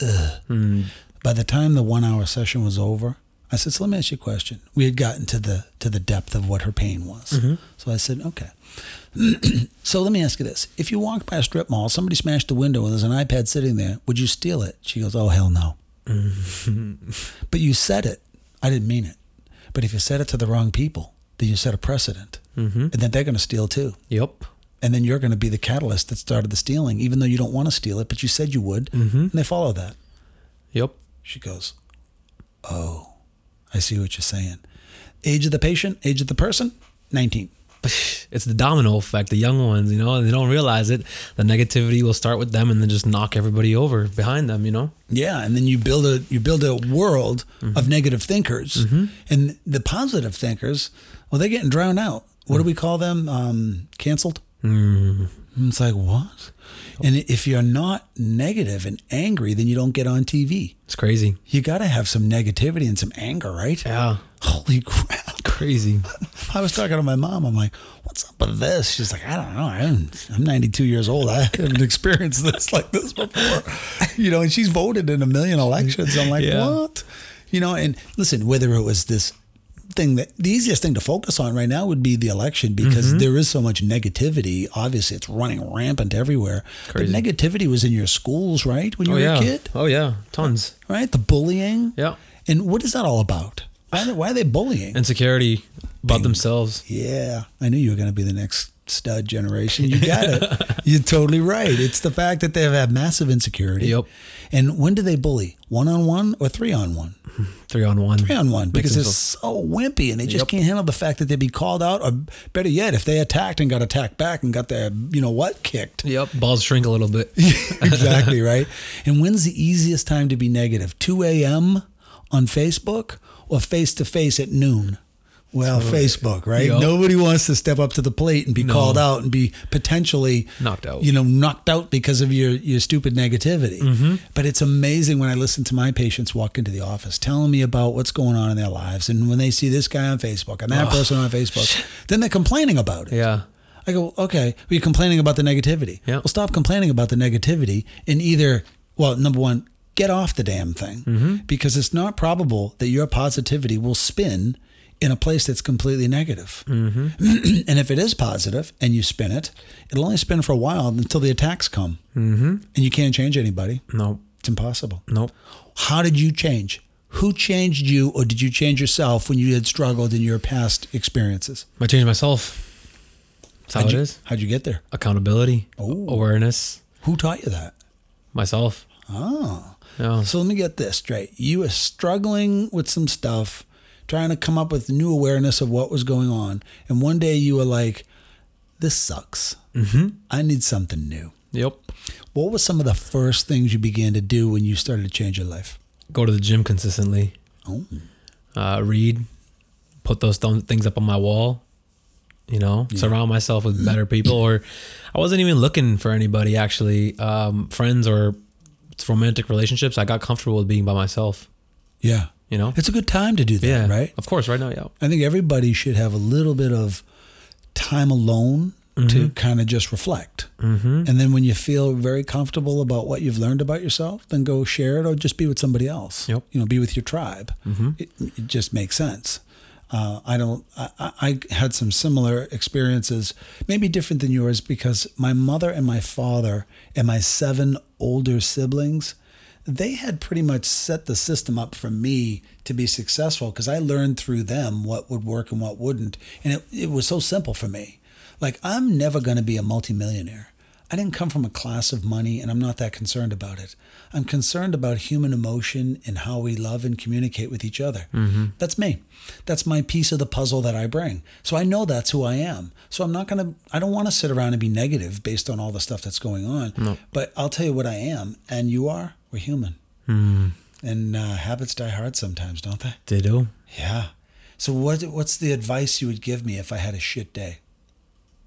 Ugh. By the time the one-hour session was over, I said, "So let me ask you a question." We had gotten to the to the depth of what her pain was. So I said, "Okay." so let me ask you this: If you walked by a strip mall, somebody smashed the window, and there's an iPad sitting there, would you steal it? She goes, "Oh hell no." but you said it. I didn't mean it. But if you said it to the wrong people, then you set a precedent, Mm-hmm. and then they're going to steal too. Yep. And then you're going to be the catalyst that started the stealing, even though you don't want to steal it, but you said you would, Mm-hmm. and they follow that. Yep. She goes, Oh, I see what you're saying. Age of the patient, age of the person, 19. It's the domino effect. The young ones, you know, they don't realize it. The negativity will start with them and then just knock everybody over behind them. You know. Yeah, and then you build a you build a world of negative thinkers, and the positive thinkers, well, they're getting drowned out. What do we call them? Um, canceled. Mm. It's like what? And if you're not negative and angry, then you don't get on TV. It's crazy. You got to have some negativity and some anger, right? Yeah. Holy crap! Crazy. I was talking to my mom. I'm like, "What's up with this?" She's like, "I don't know. I'm, I'm 92 years old. I haven't experienced this like this before." You know, and she's voted in a million elections. I'm like, Yeah. "What?" You know, and listen, whether it was this thing that the easiest thing to focus on right now would be the election because Mm-hmm. there is so much negativity. Obviously, it's running rampant everywhere. Crazy. But negativity was in your schools, right? When you Oh were yeah. a kid, Oh yeah. Tons. right? The bullying. Yeah. And what is that all about? Why, are they- why are they bullying? Insecurity about themselves. Yeah, I knew you were going to be the next stud generation. You got it. You're totally right. It's the fact that they have had massive insecurity. Yep. And when do they bully? One on one or three on one? Three on one. Three on one because they're so wimpy and they just Yep. can't handle the fact that they'd be called out. Or better yet, if they attacked and got attacked back and got their, you know what, kicked. Yep. Balls shrink a little bit. exactly right. And when's the easiest time to be negative? 2 a.m. on Facebook or face to face at noon? Well, Facebook, right? Yup. Nobody wants to step up to the plate and be No. called out and be potentially Knocked out. You know, knocked out because of your your stupid negativity. Mm-hmm. But it's amazing when I listen to my patients walk into the office telling me about what's going on in their lives, and when they see this guy on Facebook and that Oh, person on Facebook, then they're complaining about it. Yeah. I go, okay, well, you're complaining about the negativity. Yeah. Well, stop complaining about the negativity and either, well, number one, get off the damn thing Mm-hmm. because it's not probable that your positivity will spin in a place that's completely negative. Mm-hmm. and if it is positive and you spin it, it'll only spin for a while until the attacks come. Mm-hmm. And you can't change anybody. Nope. It's impossible. Nope. How did you change? Who changed you, or did you change yourself when you had struggled in your past experiences? I changed myself. That's how how'd it you, is. How'd you get there? Accountability. Ooh. Awareness. Who taught you that? Myself. Oh. Yeah. So let me get this straight. You were struggling with some stuff, trying to come up with new awareness of what was going on. And one day you were like, this sucks. Mm-hmm. I need something new. Yep. What were some of the first things you began to do when you started to change your life? Go to the gym consistently. Oh, Uh, read. Put those th- things up on my wall. You know, surround myself with better people. Or I wasn't even looking for anybody actually, um, friends or romantic relationships. I got comfortable with being by myself. yeah. You know. It's a good time to do that, yeah. right? Of course. Right now. Yeah. I think everybody should have a little bit of time alone to kind of just reflect. Mm-hmm. And then when you feel very comfortable about what you've learned about yourself, then go share it or just be with somebody else. Yep. You know, be with your tribe. It, it just makes sense. Uh, I don't. I I had some similar experiences, maybe different than yours, because my mother and my father and my seven older siblings, they had pretty much set the system up for me to be successful because I learned through them what would work and what wouldn't. And it, it was so simple for me. Like, I'm never going to be a multimillionaire. I didn't come from a class of money and I'm not that concerned about it. I'm concerned about human emotion and how we love and communicate with each other. That's me. That's my piece of the puzzle that I bring. So I know that's who I am. So I'm not going to, I don't want to sit around and be negative based on all the stuff that's going on. But I'll tell you what I am, and you are. We're human. And uh, habits die hard sometimes, don't they? They do. Yeah. So what what's the advice you would give me if I had a shit day?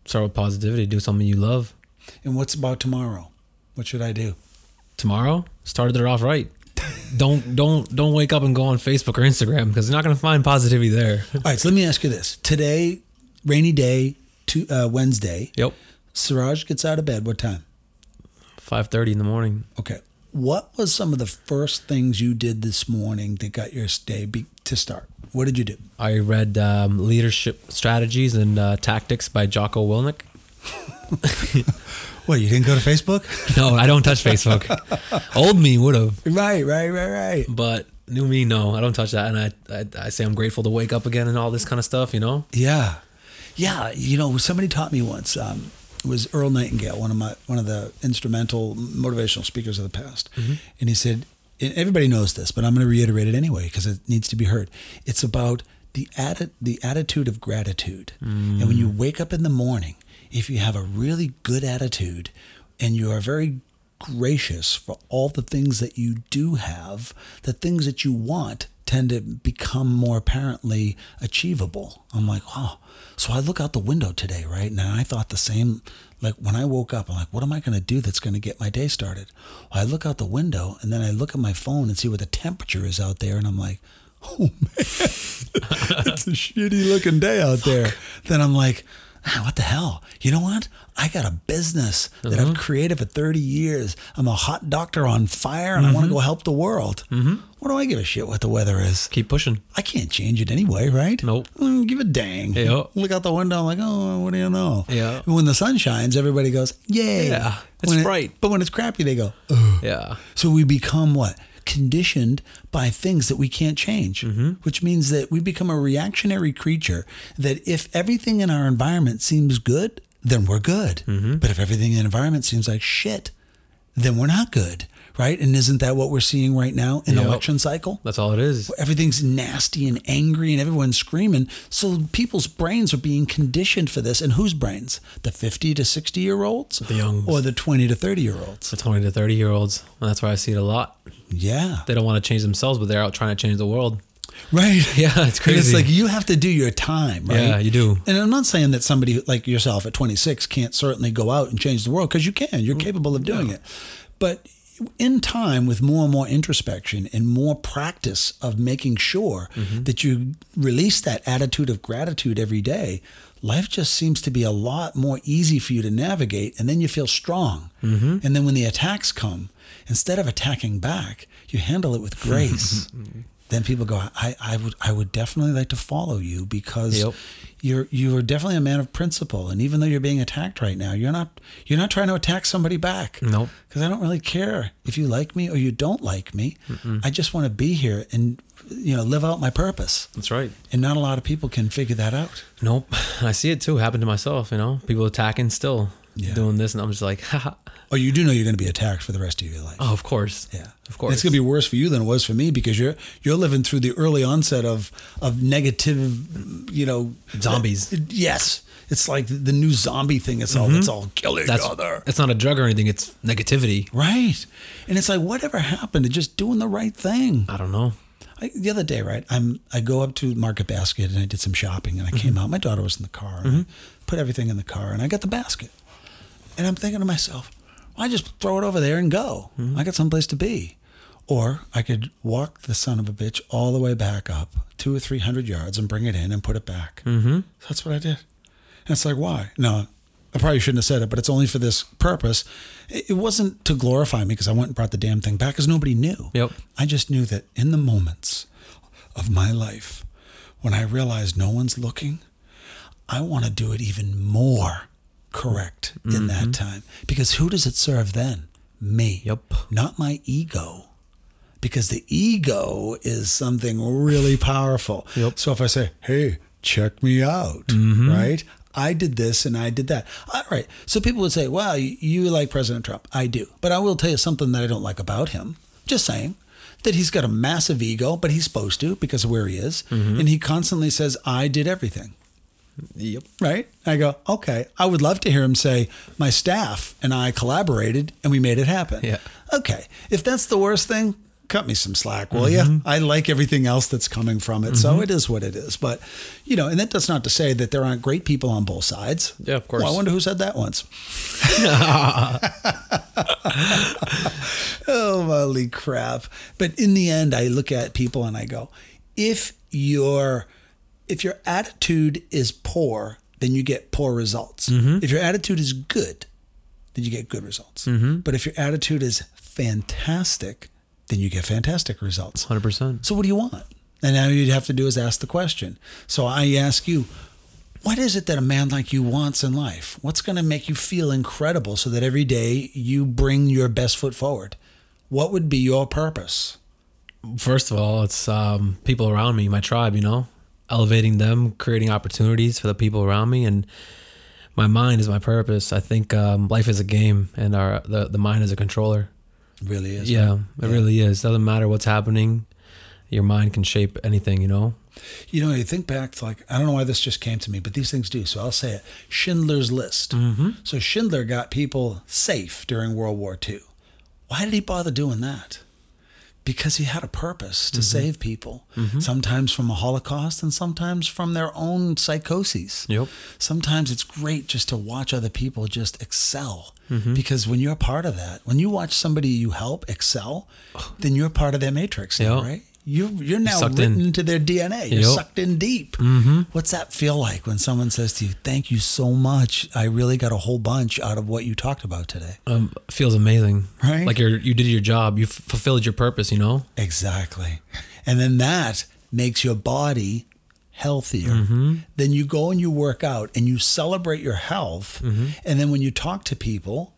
Start with positivity. Do something you love. And what's about tomorrow? What should I do? Tomorrow, started it off right. don't don't don't wake up and go on Facebook or Instagram because you're not gonna find positivity there. All right, so let me ask you this. Today, rainy day, to, uh, Wednesday, Yep. Suraj gets out of bed. What time? Five thirty in the morning. Okay. What was some of the first things you did this morning that got your day be- to start? What did you do? I read um, Leadership Strategies and uh, Tactics by Jocko Willink. What, you didn't go to Facebook? No, I don't touch Facebook. Old me would have, right, right, right, right. but new me, no, I don't touch that. And I, I, I say I'm grateful to wake up again and all this kind of stuff. You know. Yeah, yeah. You know, somebody taught me once. Um, it was Earl Nightingale, one of my one of the instrumental motivational speakers of the past, and he said, and everybody knows this, but I'm going to reiterate it anyway because it needs to be heard. It's about the atti- the attitude of gratitude, and when you wake up in the morning, if you have a really good attitude, and you are very gracious for all the things that you do have, the things that you want tend to become more apparently achievable. I'm like, oh, So I look out the window today, right? And I thought the same, like when I woke up, I'm like, what am I going to do that's going to get my day started? Well, I look out the window and then I look at my phone and see what the temperature is out there. And I'm like, oh man, it's a shitty looking day out there. Then I'm like, what the hell? You know what? I got a business that I've created for 30 years. I'm a hot doctor on fire and I want to go help the world. Mm-hmm. What do I give a shit what the weather is? Keep pushing. I can't change it anyway, right? Nope. Mm, give a dang. Yeah. Look out the window, I'm like, oh, what do you know? Yeah. When the sun shines, everybody goes, yay. Yeah, it's When it- bright. but when it's crappy, they go, ugh. Yeah. So we become what? Conditioned by things that we can't change, mm-hmm. which means that we become a reactionary creature. That if everything in our environment seems good, then we're good. Mm-hmm. But if everything in the environment seems like shit, then we're not good, right? And isn't that what we're seeing right now in the Yep. election cycle? That's all it is. Everything's nasty and angry and everyone's screaming. So people's brains are being conditioned for this. And whose brains? The 50 to 60 year olds? The young. Or the 20 to 30 year olds? The 20 to 30 year olds. And that's where I see it a lot. Yeah. They don't want to change themselves, but they're out trying to change the world. Right. Yeah, it's And it's crazy. like you have to do your time, right? Yeah, you do. And I'm not saying that somebody like yourself at 26 can't certainly go out and change the world because you can. You're capable of doing it. But in time, with more and more introspection and more practice of making sure mm-hmm. that you release that attitude of gratitude every day, life just seems to be a lot more easy for you to navigate. And then you feel strong. Mm-hmm. And then when the attacks come, instead of attacking back, you handle it with grace. Mm-hmm. then people go, I, I would I would definitely like to follow you because Yep. You're you are definitely a man of principle. And even though you're being attacked right now, you're not you're not trying to attack somebody back. Nope. Because I don't really care if you like me or you don't like me. I just want to be here and you know live out my purpose. That's right. And not a lot of people can figure that out. Nope. I see it too happen to myself, you know? People attacking still, Yeah. doing this. And I'm just like, haha. Oh, you do know you're going to be attacked for the rest of your life. Oh, of course. Yeah, Of course. It's gonna be worse for you than it was for me because you're you're living through the early onset of of negative, you know, Zombies. Uh, yes, it's like the new zombie thing. It's all it's mm-hmm. all kill each Mm-hmm. That's, other, it's not a drug or anything. It's negativity. right? And it's like whatever happened to just doing the right thing. I don't know. I, the other day, right? I'm I go up to Market Basket and I did some shopping and I mm-hmm. came out. My daughter was in the car. And I mm-hmm. put everything in the car and I got the basket. And I'm thinking to myself, well, I just throw it over there and go. I got someplace to be. Or I could walk the son of a bitch all the way back up two or three hundred yards and bring it in and put it back. Mm-hmm. That's what I did. And it's like, why? No, I probably shouldn't have said it, but it's only for this purpose. It it wasn't to glorify me because I went and brought the damn thing back because nobody knew. Yep. I just knew that in the moments of my life when I realized no one's looking, I want to do it even more correct in mm-hmm. that time. Because who does it serve then? Me. Yep. Not my ego. Because the ego is something really powerful. Yep. So if I say, hey, check me out, mm-hmm. right? I did this and I did that. All right. So people would say, wow, you, you like President Trump. I do. But I will tell you something that I don't like about him. Just saying that he's got a massive ego, but he's supposed to because of where he is. Mm-hmm. And he constantly says, I did everything. Yep. Right? I go, okay. I would love to hear him say, my staff and I collaborated and we made it happen. Yeah. Okay. If that's the worst thing, cut me some slack, will you? Mm-hmm. I like everything else that's coming from it. So mm-hmm. it is what it is. But, you know, and that does not to say that there aren't great people on both sides. Yeah, of course. Well, I wonder who said that once. oh, holy crap. But in the end, I look at people and I go, if your if your attitude is poor, then you get poor results. If your attitude is good, then you get good results. But if your attitude is fantastic, then you get fantastic results. 100%. So what do you want? And now you'd have to do is ask the question. So I ask you, what is it that a man like you wants in life? What's going to make you feel incredible so that every day you bring your best foot forward? What would be your purpose? First of all, it's um, people around me, my tribe, you know, elevating them, creating opportunities for the people around me. And my mind is my purpose. I think um, life is a game and our the, the mind is a controller. It really is. yeah, man. it really is. Doesn't matter what's happening. Your mind can shape anything, you know? You know, you think back to like, I don't know why this just came to me, but these things do. So I'll say it Schindler's List. Mm-hmm. So Schindler got people safe during World War II. Why did he bother doing that? Because he had a purpose to save people, sometimes from a Holocaust and sometimes from their own psychoses. Yep. Sometimes it's great just to watch other people just excel. Mm-hmm. Because when you're part of that, when you watch somebody you help excel, then you're part of their matrix now, right? You you're now sucked written in. into their DNA. You're Yep. sucked in deep. Mm-hmm. What's that feel like when someone says to you, "Thank you so much. I really got a whole bunch out of what you talked about today." Um, feels amazing. Right? Like you're you did your job. You f- fulfilled your purpose. You know. Exactly. And then that makes your body healthier. Mm-hmm. Then you go and you work out and you celebrate your health. Mm-hmm. And then when you talk to people,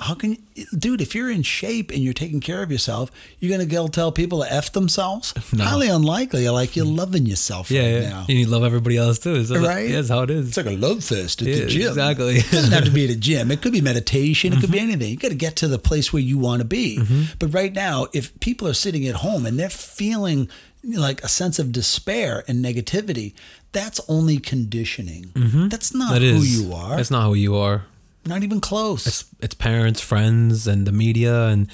how can you, dude, if you're in shape and you're taking care of yourself, you're going to go tell people to F themselves? No. Highly unlikely. Like, you're loving yourself Yeah, right yeah. now. And you love everybody else too. So Right? yeah, that's how it is. It's like a love fest at Yeah, the gym. exactly. It doesn't have to be at a gym. It could be meditation. It could Mm-hmm. be anything. You got to get to the place where you want to be. But right now, if people are sitting at home and they're feeling like a sense of despair and negativity, that's only conditioning. That's not That who you are. That's not who you are. Not even close. It's it's parents, friends, and the media and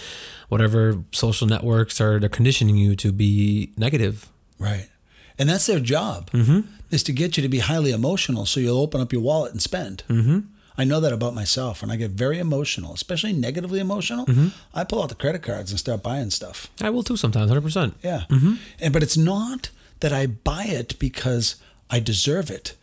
whatever social networks are they're conditioning you to be negative. right. And that's their job Mm-hmm. is to get you to be highly emotional so you'll open up your wallet and spend. Mm-hmm. I know that about myself. When I get very emotional, especially negatively emotional, Mm-hmm. I pull out the credit cards and start buying stuff. I will too sometimes, hundred percent. Yeah. Mm-hmm. And but it's not that I buy it because I deserve it.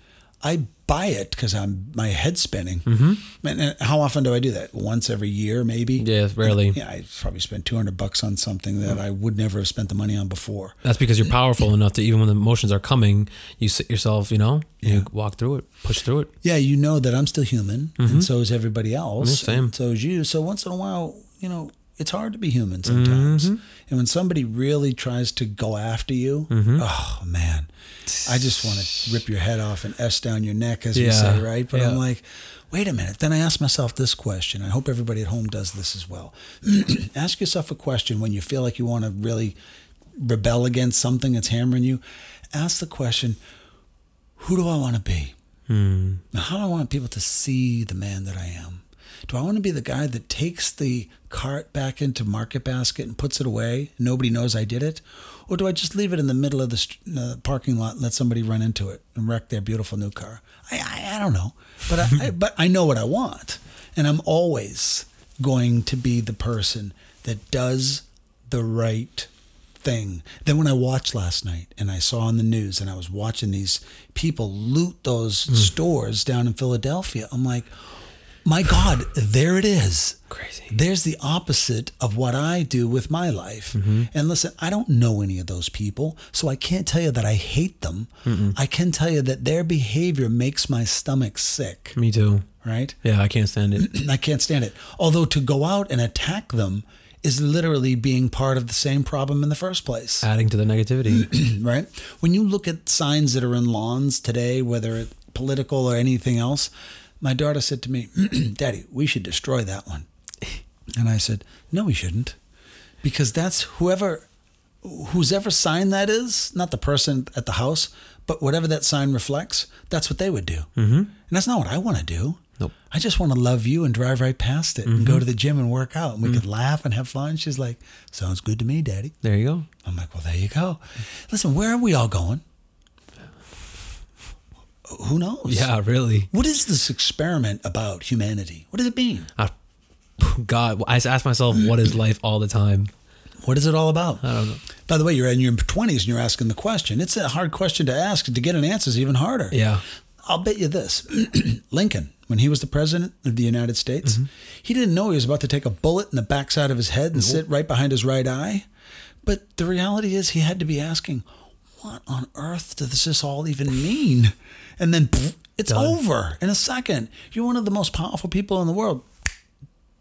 I buy it because I'm my head's spinning. Mm-hmm. And, and how often do I do that? Once every year, maybe. Yeah, rarely. Yeah, I probably spend two hundred bucks on something that I would never have spent the money on before. That's because you're powerful enough to even when the emotions are coming, you sit yourself, you know, you walk through it, push through it. Yeah, you know that I'm still human, and so is everybody else. Yeah, same. and so is you. So once in a while, you know, it's hard to be human sometimes. Mm-hmm. And when somebody really tries to go after you, mm-hmm. oh man, I just want to rip your head off and S down your neck, as we Yeah, say, right? But I'm like, wait a minute. Then I ask myself this question. I hope everybody at home does this as well. ask yourself a question when you feel like you want to really rebel against something that's hammering you. Ask the question, who do I want to be? Hmm. Now, how do I want people to see the man that I am? Do I want to be the guy that takes the cart back into Market Basket and puts it away? Nobody knows I did it? Or do I just leave it in the middle of the st- uh, parking lot and let somebody run into it and wreck their beautiful new car? I, I, I don't know. But I, I, but I know what I want. And I'm always going to be the person that does the right thing. Then when I watched last night and I saw on the news and I was watching these people loot those stores down in Philadelphia, I'm like, my God, there it is. Crazy. There's the opposite of what I do with my life. Mm-hmm. And listen, I don't know any of those people, so I can't tell you that I hate them. I can tell you that their behavior makes my stomach sick, Me too. right? Yeah, I can't stand it. I can't stand it. Although to go out and attack them is literally being part of the same problem in the first place, Adding to the negativity. right? When you look at signs that are in lawns today, whether it's political or anything else, my daughter said to me, Daddy, we should destroy that one. And I said, No, we shouldn't. Because that's whoever, whose ever sign that is, not the person at the house, but whatever that sign reflects, that's what they would do. Mm-hmm. And that's not what I want to do. Nope. I just want to love you and drive right past it and go to the gym and work out. And we could laugh and have fun. She's like, Sounds good to me, Daddy. There you go. I'm like, Well, there you go. Listen, where are we all going? Who knows? Yeah, really. What is this experiment about humanity? What does it mean? I, God, I ask myself, what is life all the time? What is it all about? I don't know. By the way, you're in your 20s and you're asking the question. It's a hard question to ask. To get an answer is even harder. Yeah. I'll bet you this Lincoln, when he was the president of the United States, mm-hmm. he didn't know he was about to take a bullet in the backside of his head and sit right behind his right eye. But the reality is, he had to be asking, what on earth does this all even mean? And then pff, it's Done. over in a second. You're one of the most powerful people in the world.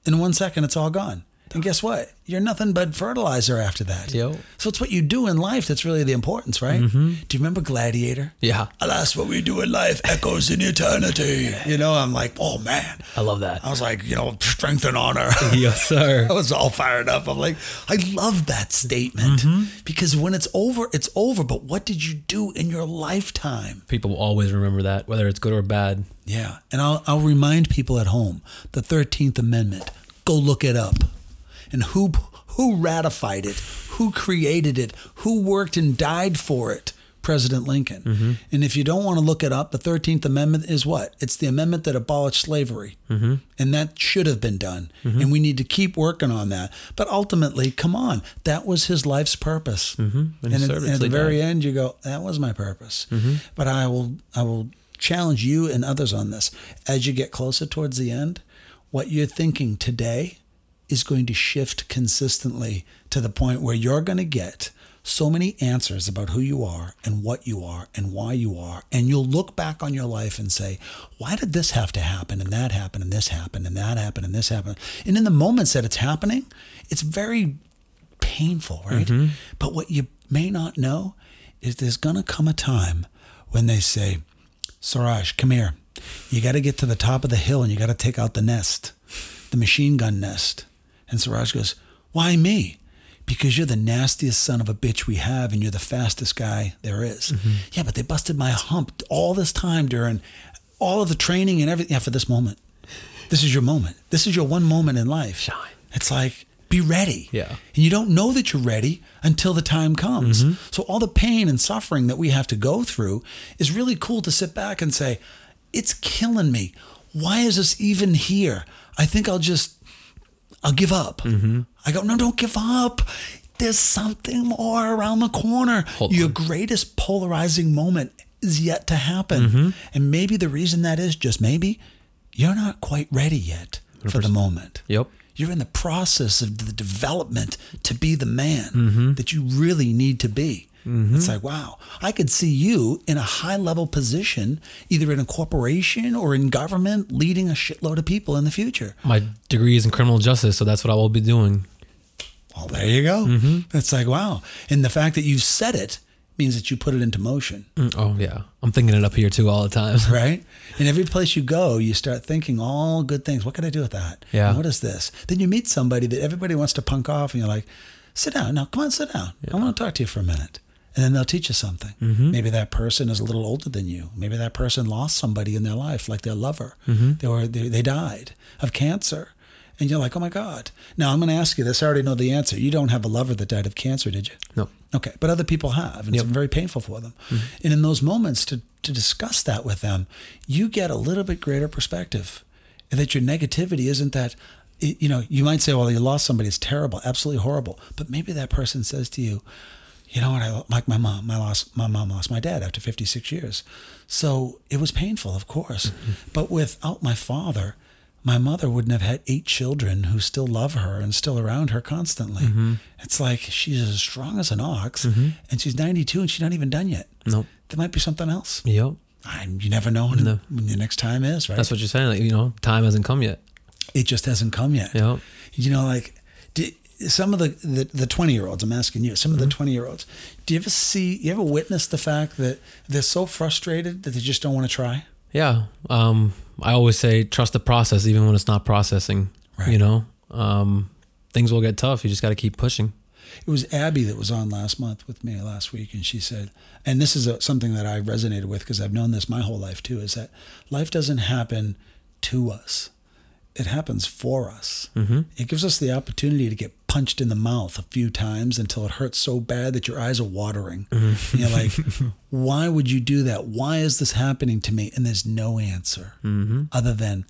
In one second, it's all gone. And guess what? You're nothing but fertilizer after that. Yo. So it's what you do in life that's really the importance, right? Mm-hmm. Do you remember Gladiator? Yeah. Alas, what we do in life echoes in eternity. You know, I'm like, oh man. I love that. I was like, you know, strength and honor. yes, sir. I was all fired up. I'm like, I love that statement mm-hmm. because when it's over, it's over. But what did you do in your lifetime? People will always remember that, whether it's good or bad. Yeah. And I'll, I'll remind people at home the 13th Amendment. Go look it up. And who, who ratified it? Who created it? Who worked and died for it? President Lincoln. Mm-hmm. And if you don't want to look it up, the 13th Amendment is what? It's the amendment that abolished slavery. Mm-hmm. And that should have been done. And we need to keep working on that. But ultimately, come on, that was his life's purpose. Mm-hmm. And And, at, and at the very died. end, you go, that was my purpose. Mm-hmm. But I will, I will challenge you and others on this. As you get closer towards the end, what you're thinking today is going to shift consistently to the point where you're going to get so many answers about who you are and what you are and why you are. And you'll look back on your life and say, why did this have to happen and that happen and this happen and that happen and this happen? And in the moments that it's happening, it's very painful, right? Mm-hmm. But what you may not know is there's going to come a time when they say, Suraj, come here. You got to get to the top of the hill and you got to take out the nest, the machine gun nest. And Suraj goes, Why me? Because you're the nastiest son of a bitch we have and you're the fastest guy there is. Mm-hmm. Yeah, but they busted my hump all this time during all of the training and everything. Yeah, for this moment. This is your moment. This is your one moment in life. Shine. It's like, be ready. Yeah. And you don't know that you're ready until the time comes. Mm-hmm. So all the pain and suffering that we have to go through is really cool to sit back and say, it's killing me. Why is this even here? I think I'll just, I'll give up. I go, no, don't give up. There's something more around the corner. Hold Your on. greatest polarizing moment is yet to happen. And maybe the reason that is just maybe you're not quite ready yet for the moment. Yep. You're in the process of the development to be the man Mm-hmm. that you really need to be. It's like, wow, I could see you in a high level position, either in a corporation or in government, leading a shitload of people in the future. My degree is in criminal justice, so that's what I will be doing. Well, there you go. Mm-hmm. It's like, wow. And the fact that you said it means that you put it into motion, Mm, Oh yeah, I'm thinking it up here too all the time. right? And every place you go, you start thinking all good things. What can I do with that? Yeah. And What is this? Then you meet somebody that everybody wants to punk off, and you're like, sit down. Now, come on, sit down. I want to talk to you for a minute. And then they'll teach you something. Mm-hmm. Maybe that person is a little older than you. Maybe that person lost somebody in their life, like their lover. Mm-hmm. They were they, they died of cancer. And you're like, oh my God. Now I'm going to ask you this. I already know the answer. You don't have a lover that died of cancer, did you? No. Okay, but other people have, and it's very painful for them. And in those moments, to, to discuss that with them, you get a little bit greater perspective, and that your negativity isn't that. You know, you might say, "Well, you lost somebody; it's terrible, absolutely horrible." But maybe that person says to you, "You know what? I like my mom. My lost my mom lost my dad after 56 years, so it was painful, of course. Mm-hmm. But without my father." my mother wouldn't have had eight children who still love her and still around her constantly. Mm-hmm. It's like she's as strong as an ox, mm-hmm. and she's 92 and she's not even done yet. Nope. There might be something else. Yep. I, you never know when, No. when the next time is, right? That's what you're saying. Like, you know, time hasn't come yet. it just hasn't come yet. Yep. You know, like some of the the, the 20 year olds, I'm asking you, some of the 20 year olds, do you ever see, you ever witness the fact that they're so frustrated that they just don't want to try? Yeah. Um, I always say trust the process, even when it's not processing. Right. You know, um, things will get tough. You just got to keep pushing. It was Abby that was on last month with me last week, and she said, and this is a, something that I resonated with because I've known this my whole life too, is that life doesn't happen to us, it happens for us. Mm-hmm. It gives us the opportunity to get punched in the mouth a few times until it hurts so bad that your eyes are watering. And You're like, why would you do that? Why is this happening to me? And there's no answer other than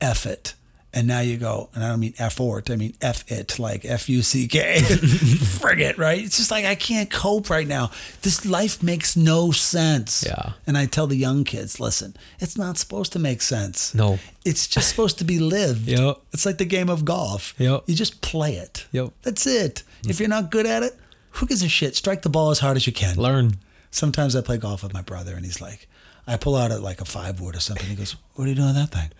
F it. And now you go, and I don't mean F or I mean F it, like F U C K. Frig it, right? It's just like, I can't cope right now. This life makes no sense. Yeah. And I tell the young kids, listen, it's not supposed to make sense. No. It's just supposed to be lived. Yep. It's like the game of golf. Yep. You just play it. Yep. That's it. If you're not good at it, who gives a shit? Strike the ball as hard as you can. Learn. Sometimes I play golf with my brother, and he's like, I pull out at like a five wood or something. He goes, "What are you doing with that thing?"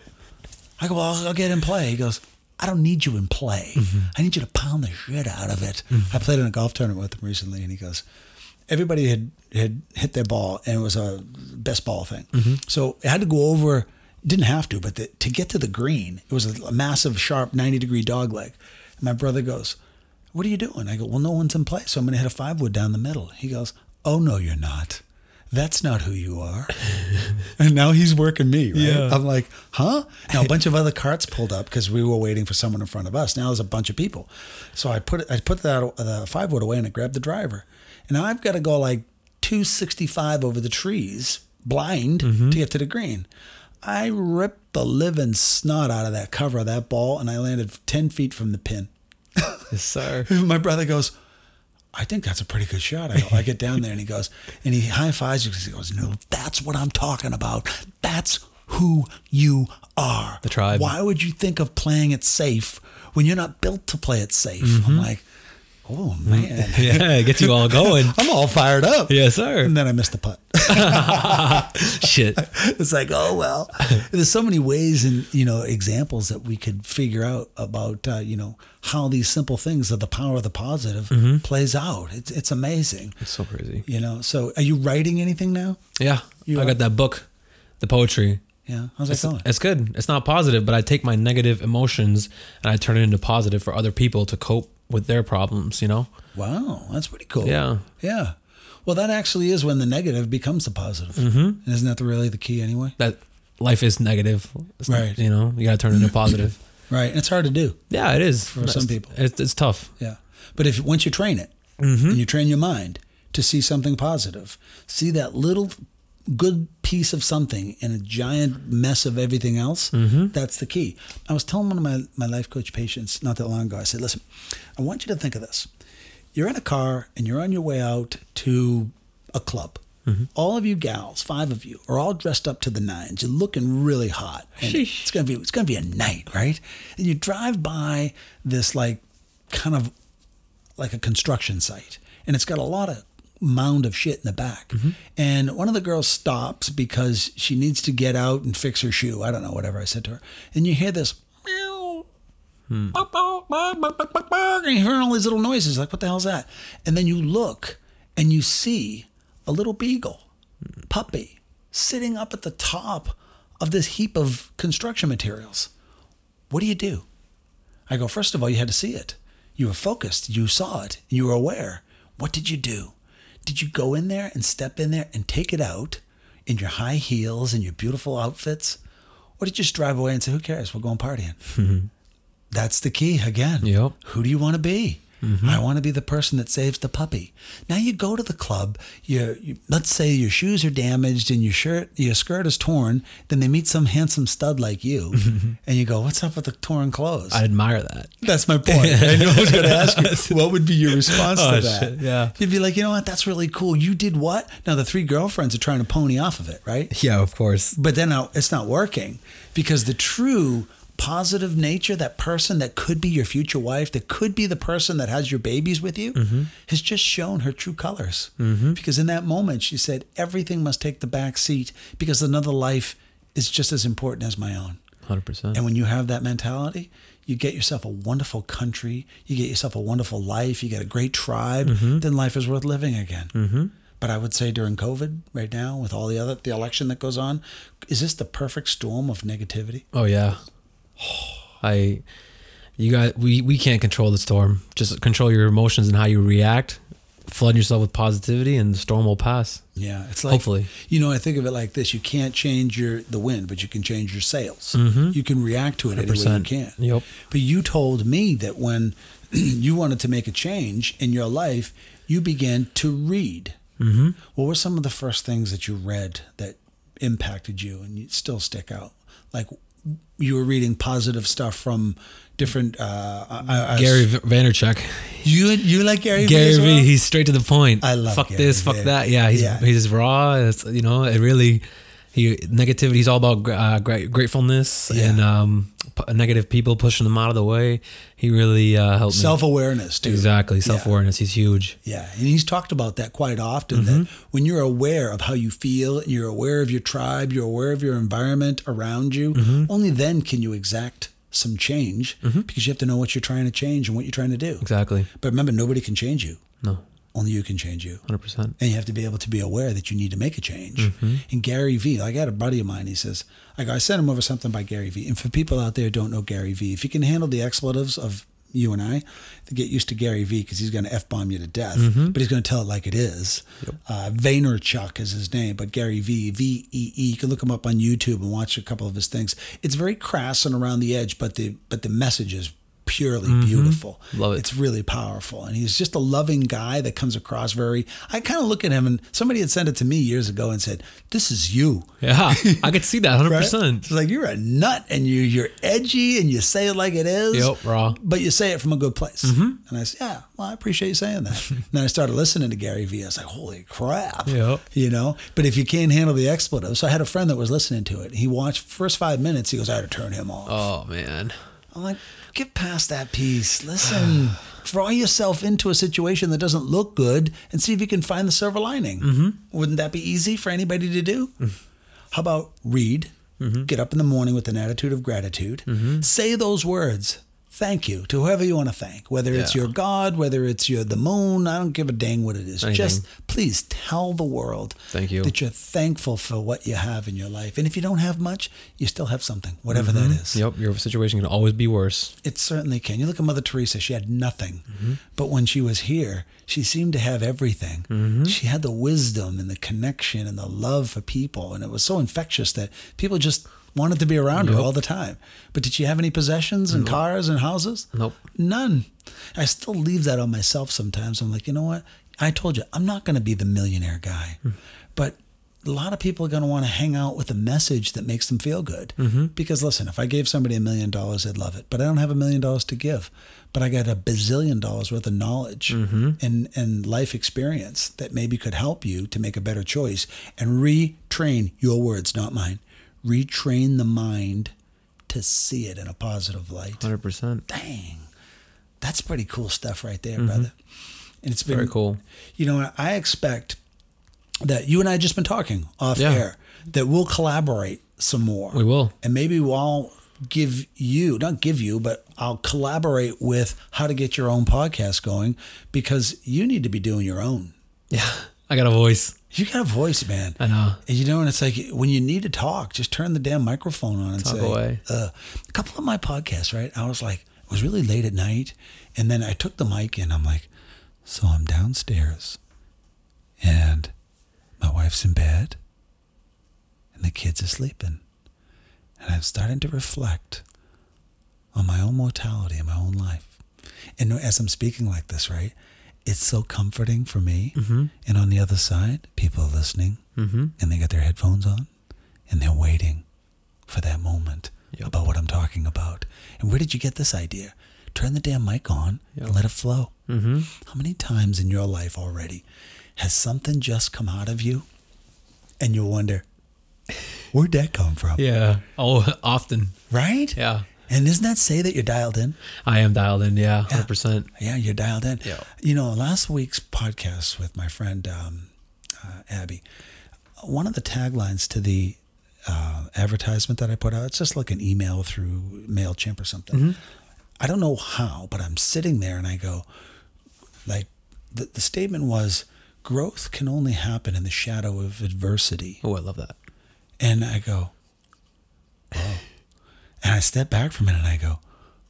I go, "Well, I'll, I'll get in play." He goes, "I don't need you in play. Mm-hmm. I need you to pound the shit out of it." Mm-hmm. I played in a golf tournament with him recently, and he goes, "Everybody had had hit their ball, and it was a best ball thing. Mm-hmm. So it had to go over. Didn't have to, but the, to get to the green, it was a, a massive, sharp, ninety degree dog leg. And my brother goes, what are you doing? I go, well, no one's in play, so I'm going to hit a five wood down the middle. He goes, oh, no, you're not. That's not who you are. and now he's working me, right? Yeah. I'm like, huh? Now a bunch of other carts pulled up because we were waiting for someone in front of us. Now there's a bunch of people. So I put it, I put that the five wood away and I grabbed the driver. And now I've got to go like 265 over the trees, blind Mm-hmm. to get to the green. I ripped the living snot out of that cover of that ball, and I landed 10 feet from the pin. Yes, sir. My brother goes, I think that's a pretty good shot. I, I get down there and he goes, and he high fives you because he goes, No, that's what I'm talking about. That's who you are. The tribe. Why would you think of playing it safe when you're not built to play it safe? Mm-hmm. I'm like, Oh, man. Yeah, it gets you all going. I'm all fired up. Yes, sir. And then I missed the putt. Shit. it's like, oh well. There's so many ways and you know examples that we could figure out about uh, you know how these simple things of the power of the positive Mm-hmm. plays out. It's it's amazing. It's so crazy. You know. So are you writing anything now? Yeah. You I are- got that book, the poetry. Yeah. How's that It's, going? it's good. It's not positive, but I take my negative emotions and I turn it into positive for other people to cope with their problems, you know? Wow, that's pretty cool. Yeah. Yeah. Well, that actually is when the negative becomes the positive. Mm-hmm. Isn't that really the key anyway? That life is negative. It's not- Right. you know, you got to turn it into positive. Right. And it's hard to do. yeah, it is. For some people. It's, it's tough. Yeah. But if once you train it Mm-hmm. and you train your mind to see something positive, see that little good piece of something in a giant mess of everything else, Mm-hmm. that's the key. I was telling one of my, my life coach patients not that long ago, I said, listen, I want you to think of this. You're in a car and you're on your way out to a club. Mm-hmm. All of you gals, five of you, are all dressed up to the nines. You're looking really hot. And it's gonna be it's gonna be a night, right? And you drive by this like kind of like a construction site, and it's got a lot of mound of shit in the back. And one of the girls stops because she needs to get out and fix her shoe. I don't know, whatever I said to her. And you hear this. Hmm. And you hear all these little noises, like, what the hell's that? And then you look and you see a little beagle, hmm. puppy, sitting up at the top of this heap of construction materials. What do you do? I go, first of all, you had to see it. You were focused. You saw it. You were aware. What did you do? Did you go in there and step in there and take it out in your high heels and your beautiful outfits? Or did you just drive away and say, who cares? We're going partying? That's the key again. Yep. Who do you want to be? Mm-hmm. I want to be the person that saves the puppy. Now you go to the club. You, you let's say your shoes are damaged and your shirt, your skirt is torn. Then they meet some handsome stud like you, mm-hmm. and you go, "What's up with the torn clothes?" I admire that. That's my point. I know I was going to ask you, what would be your response Oh, to that? shit, yeah. You'd be like, you know what? That's really cool. You did what? Now the three girlfriends are trying to pony off of it, right? Yeah, of course. But then uh, it's not working because the true positive nature, that person that could be your future wife, that could be the person that has your babies with you, mm-hmm. has just shown her true colors. Mm-hmm. Because in that moment, she said, everything must take the back seat because another life is just as important as my own. 100%. And when you have that mentality, you get yourself a wonderful country, you get yourself a wonderful life, you get a great tribe, mm-hmm. then life is worth living again. Mm-hmm. But I would say during COVID, right now, with all the other the election that goes on, is this the perfect storm of negativity? Oh yeah. I you got we we can't control the storm. Just control your emotions and how you react. Flood yourself with positivity and the storm will pass. Yeah, it's like Hopefully. You know, I think of it like this: you can't change your the wind, but you can change your sails. Mm-hmm. You can react to it any way you 100%. can. Yep. But you told me that when you wanted to make a change in your life, you began to read. Mm-hmm. What were some of the first things that you read that impacted you and you still stick out? Like you were reading positive stuff from different. Uh, I, I, Gary Vaynerchuk. you you like Gary? Gary well? Vee, he's straight to the point. I love fuck Gary this, fuck that. Yeah, he's Yeah. he's raw. It's, you know, it really he negativity. He's all about uh, gra- gratefulness Yeah. and um, p- negative people pushing them out of the way. He really uh, helped me. Self awareness, too. Exactly, self awareness. He's huge. Yeah, and he's talked about that quite often. That Mm-hmm. when you're aware of how you feel, you're aware of your tribe, you're aware of your environment around you. Mm-hmm. Only then can you exact some change because you have to know what you're trying to change and what you're trying to do. Exactly. But remember, nobody can change you. No, Only you can change you. hundred percent. And you have to be able to be aware that you need to make a change. Mm-hmm. And Gary Vee, I got a buddy of mine, he says, I, go, I sent him over something by Gary Vee. And for people out there who don't know Gary Vee, if you can handle the expletives of you and I, to get used to Gary Vee because he's going to F bomb you to death, but he's going to tell it like it is. Uh, Vaynerchuk is his name, but Gary Vee, V E E. You can look him up on YouTube and watch a couple of his things. It's very crass and around the edge, but the but the message is purely mm-hmm. beautiful. Love it. It's really powerful. And he's just a loving guy that comes across very I kind of look at him and somebody had sent it to me years ago and said, This is you. Yeah, I could see that 100. Right? percent It's like you're a nut and you you're edgy and you say it like it is. Yep, raw. But you say it from a good place. Mm-hmm. And I said, Yeah, well, I appreciate you saying that. and then I started listening to Gary Vee. I was like, Holy crap. Yep. You know? But if you can't handle the expletives, so I had a friend that was listening to it. He watched first five minutes, he goes, I had to turn him off. Oh man, I'm like, get past that piece. Listen, draw yourself into a situation that doesn't look good and see if you can find the silver lining. Mm-hmm. Wouldn't that be easy for anybody to do? Mm-hmm. How about read, mm-hmm. get up in the morning with an attitude of gratitude, mm-hmm. say those words. Thank you to whoever you want to thank, whether it's your God, whether it's your the moon. I don't give a dang what it is. Anything. Just please tell the world Thank you. that you're thankful for what you have in your life. And if you don't have much, you still have something, whatever that is. yep. Your situation can always be worse. It certainly can. You look at Mother Teresa, she had nothing. Mm-hmm. But when she was here, she seemed to have everything. Mm-hmm. She had the wisdom and the connection and the love for people. And it was so infectious that people just wanted to be around her all the time. But did she have any possessions and cars and houses? Nope. None. I still leave that on myself sometimes. I'm like, you know what? I told you, I'm not going to be the millionaire guy. Hmm. But a lot of people are going to want to hang out with a message that makes them feel good. Mm-hmm. Because listen, if I gave somebody a million dollars, they'd love it. But I don't have a million dollars to give. But I got a bazillion dollars worth of knowledge Mm-hmm. and, and life experience that maybe could help you to make a better choice and retrain your words, not mine. Retrain the mind to see it in a positive light. 100. percent Dang. That's pretty cool stuff right there, brother. And it's been Mm-hmm. Very cool. You know, I expect that you and I just been talking off Yeah. air that we'll collaborate some more. We will. And maybe I'll give you, not give you, but I'll collaborate with how to get your own podcast going because you need to be doing your own. Yeah, I got a voice. You got a voice, man. I know. And you know, and it's like when you need to talk, just turn the damn microphone on and Talk say, away. Uh, a couple of my podcasts, right? I was like, it was really late at night. And then I took the mic and I'm like, so I'm downstairs and my wife's in bed and the kids are sleeping. And I'm starting to reflect on my own mortality and my own life. And as I'm speaking like this, right, it's so comforting for me. Mm-hmm. And on the other side, people are listening Mm-hmm. and they got their headphones on and they're waiting for that moment Yep. about what I'm talking about. And where did you get this idea? Turn the damn mic on Yep. and let it flow. Mm-hmm. How many times in your life already has something just come out of you and you wonder, where'd that come from? Yeah. Oh, often. Right? Yeah. And doesn't that say that you're dialed in? I am dialed in. Yeah, 100. percent Yeah, you're dialed in. Yeah. You know, last week's podcast with my friend um, uh, Abby, one of the taglines to the uh, advertisement that I put out, it's just like an email through MailChimp or something. Mm-hmm. I don't know how, but I'm sitting there and I go, like, the, the statement was, growth can only happen in the shadow of adversity. Oh, I love that. And I go, oh. And I step back from it and I go,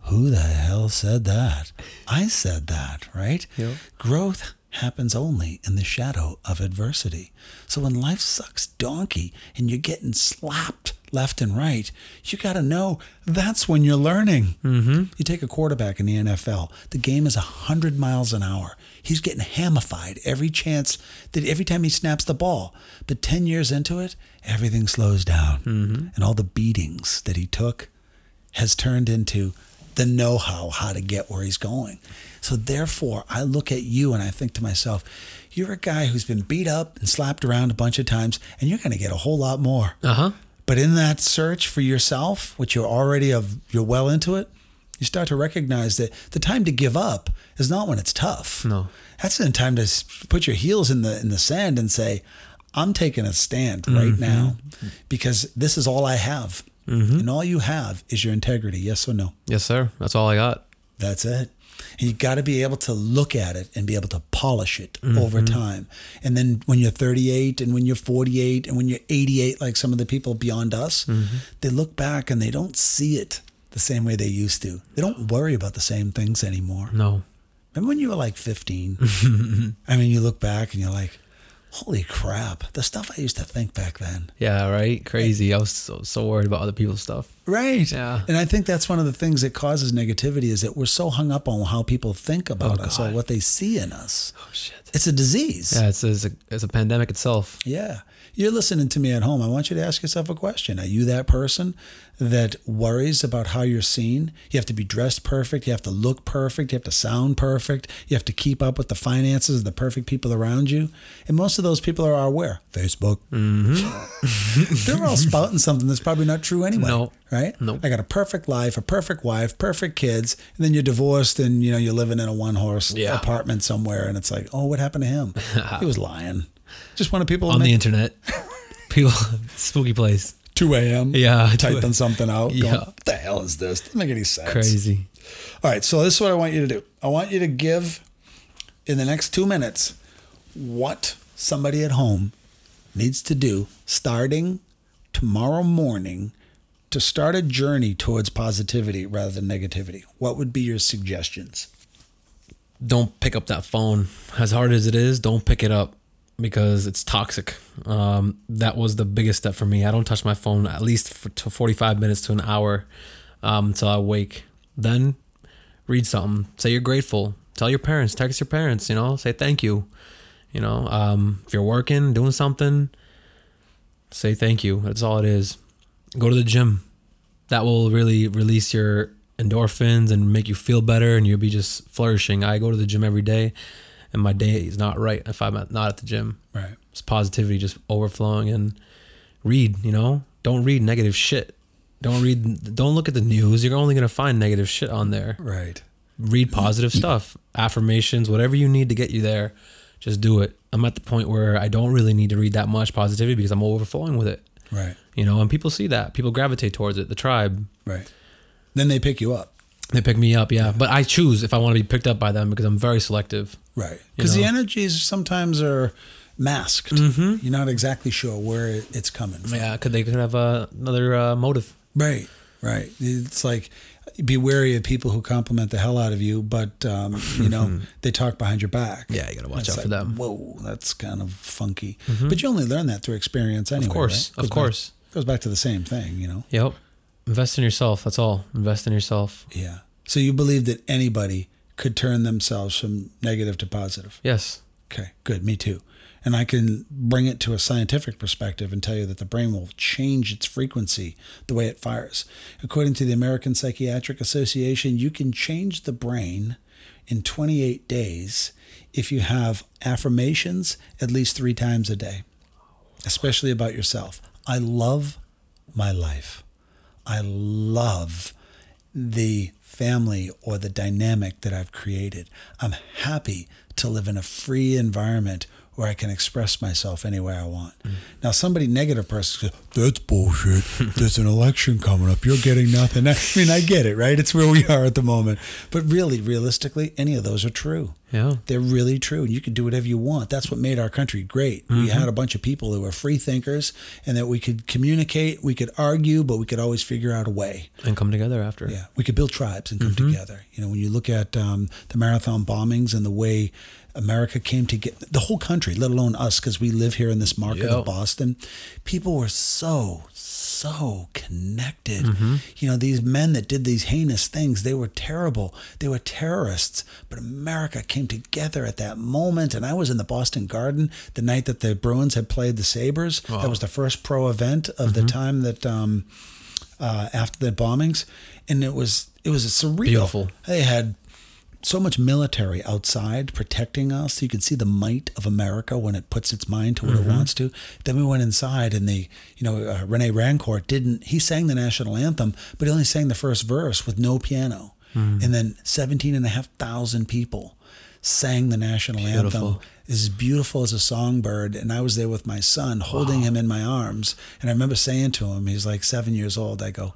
who the hell said that? I said that, right? Yep. Growth happens only in the shadow of adversity. So when life sucks donkey and you're getting slapped left and right, you got to know that's when you're learning. Mm-hmm. You take a quarterback in the NFL, the game is 100 miles an hour. He's getting hamified every chance that every time he snaps the ball. But 10 years into it, everything slows down. Mm-hmm. And all the beatings that he took has turned into the know how, how to get where he's going. So therefore, I look at you and I think to myself, you're a guy who's been beat up and slapped around a bunch of times, and you're going to get a whole lot more. Uh huh. But in that search for yourself, which you're already of, you're well into it, you start to recognize that the time to give up is not when it's tough. No. That's the time to put your heels in the in the sand and say, I'm taking a stand right now because this is all I have. Mm-hmm. And all you have is your integrity, yes or no? Yes, sir. That's all I got. That's it. And you got to be able to look at it and be able to polish it mm-hmm. over time. And then when you're 38 and when you're 48 and when you're 88, like some of the people beyond us, mm-hmm. they look back and they don't see it the same way they used to. They don't worry about the same things anymore. No. Remember when you were like 15? I mean, you look back and you're like, holy crap, the stuff I used to think back then. Yeah. Right. Crazy. I was so, so worried about other people's stuff. Right. Yeah. And I think that's one of the things that causes negativity is that we're so hung up on how people think about Oh, us or what they see in us. Oh shit. It's a disease. Yeah, it's, it's a it's a pandemic itself. Yeah. You're listening to me at home. I want you to ask yourself a question. Are you that person that worries about how you're seen? You have to be dressed perfect. You have to look perfect. You have to sound perfect. You have to keep up with the finances of the perfect people around you. And most of those people are, are where? Facebook. Mm-hmm. They're all spouting something that's probably not true anyway. No. Right? Nope. I got a perfect life, a perfect wife, perfect kids, and then you're divorced and you know you're living in a one horse Yeah. apartment somewhere and it's like, oh, what happened to him? he was lying. Just wanted people On the make internet. People spooky place. 2 a.m. Yeah, Typing something out. Yeah. Going, what the hell is this? Doesn't make any sense. Crazy. All right. So this is what I want you to do. I want you to give in the next two minutes what somebody at home needs to do starting tomorrow morning to start a journey towards positivity rather than negativity. What would be your suggestions? don't pick up that phone. As hard as it is, don't pick it up because it's toxic. Um, that was the biggest step for me. I don't touch my phone at least for to 45 minutes to an hour um, until I wake. Then read something. Say you're grateful. Tell your parents. Text your parents. You know, say thank you. You know, um, if you're working, doing something, say thank you. That's all it is. Go to the gym. That will really release your endorphins and make you feel better, and you'll be just flourishing. I go to the gym every day, and my day is not right if I'm not at the gym. Right. It's positivity just overflowing. And read. You know, don't read negative shit. Don't read. Don't look at the news. You're only gonna find negative shit on there Right. read positive stuff, affirmations, whatever you need to get you there, just do it. I'm at the point where I don't really need to read that much positivity because I'm overflowing with it. Right. You know, and people see that. People gravitate towards it. The tribe, Right. Then they pick you up. They pick me up, yeah. But I choose if I want to be picked up by them because I'm very selective. Right. Because the energies sometimes are masked. Mm-hmm. You're not exactly sure where it's coming from. Yeah, could they could have uh, another uh, motive? Right. Right. It's like be wary of people who compliment the hell out of you, but um, you know they talk behind your back. Yeah, you gotta watch It's out for like, them. Whoa, that's kind of funky. But you only learn that through experience anyway. Of course, right? of back- course. goes back to the same thing, you know. Yep. Invest in yourself. That's all. Invest in yourself. Yeah. So you believe that anybody could turn themselves from negative to positive. Yes. Okay, good. Me too. And I can bring it to a scientific perspective and tell you that the brain will change its frequency the way it fires. According to the American Psychiatric Association, you can change the brain in 28 days if you have affirmations at least three times a day, especially about yourself. I love my life. I love the family or the dynamic that I've created. I'm happy to live in a free environment where I can express myself any way I want. Mm. Now, somebody negative person goes, "That's bullshit. There's an election coming up. You're getting nothing." I mean, I get it, right? It's where we are at the moment. But really, realistically, any of those are true. Yeah. They're really true. And you can do whatever you want. That's what made our country great. We mm-hmm. had a bunch of people that were free thinkers and that we could communicate, we could argue, but we could always figure out a way. And come together after. Yeah, we could build tribes and come mm-hmm. together. You know, when you look at um, the marathon bombings and the way America came to get the whole country, let alone us, because we live here in this market Yeah. of Boston, people were so, so connected. You know, these men that did these heinous things, they were terrible. They were terrorists. But America came together at that moment. And I was in the Boston Garden the night that the Bruins had played the Sabres. That was the first pro event of the time that. Um, uh, after the bombings, and it was it was a surreal. Beautiful. They had so much military outside protecting us. You can see the might of America when it puts its mind to what Mm-hmm. it wants to. Then we went inside, and the you know uh, Rene Rancourt didn't. He sang the national anthem, but he only sang the first verse with no piano. Mm. And then 17 and a half thousand people sang the national anthem Beautiful. as beautiful as a songbird. And I was there with my son, holding him in my arms. And I remember saying to him, he's like seven years old. I go,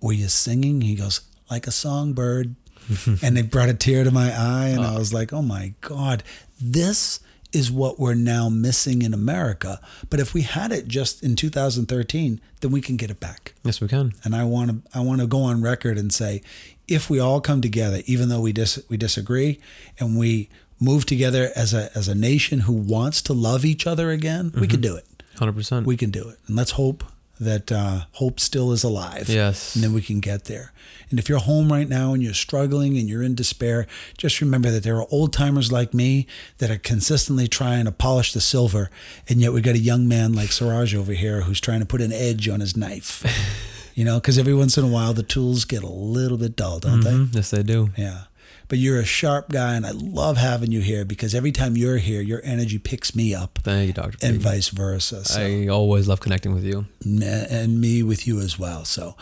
Were you singing? He goes, Like a songbird. and it brought a tear to my eye. And I was like, Oh my God, this is what we're now missing in America. But if we had it just in 2013, then we can get it back. Yes, we can. And I want to I want to go on record and say, if we all come together, even though we dis- we disagree, and we move together as a as a nation who wants to love each other again, we can do it. Hundred percent. We can do it. And let's hope that uh, hope still is alive. Yes. And then we can get there. And if you're home right now and you're struggling and you're in despair, just remember that there are old timers like me that are consistently trying to polish the silver. And yet we got a young man like Suraj over here who's trying to put an edge on his knife. you know, because every once in a while the tools get a little bit dull, don't Mhm. Yes, they do. Yeah. But you're a sharp guy, and I love having you here because every time you're here, your energy picks me up, Thank you, Doctor. and vice versa. So I always love connecting with you. and me with you as well. So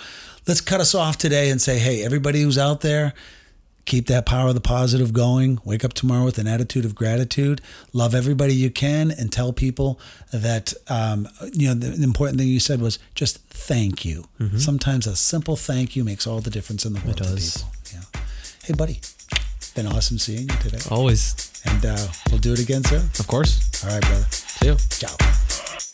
let's cut us off today and say, hey, everybody who's out there, keep that power of the positive going. Wake up tomorrow with an attitude of gratitude. Love everybody you can and tell people that, um, you know, the, important thing you said was just thank you. Sometimes a simple thank you makes all the difference in the world to does. people. Yeah. Hey, buddy, been awesome seeing you today. Always. And uh, we'll do it again soon. Of course. All right, brother. See you. Ciao.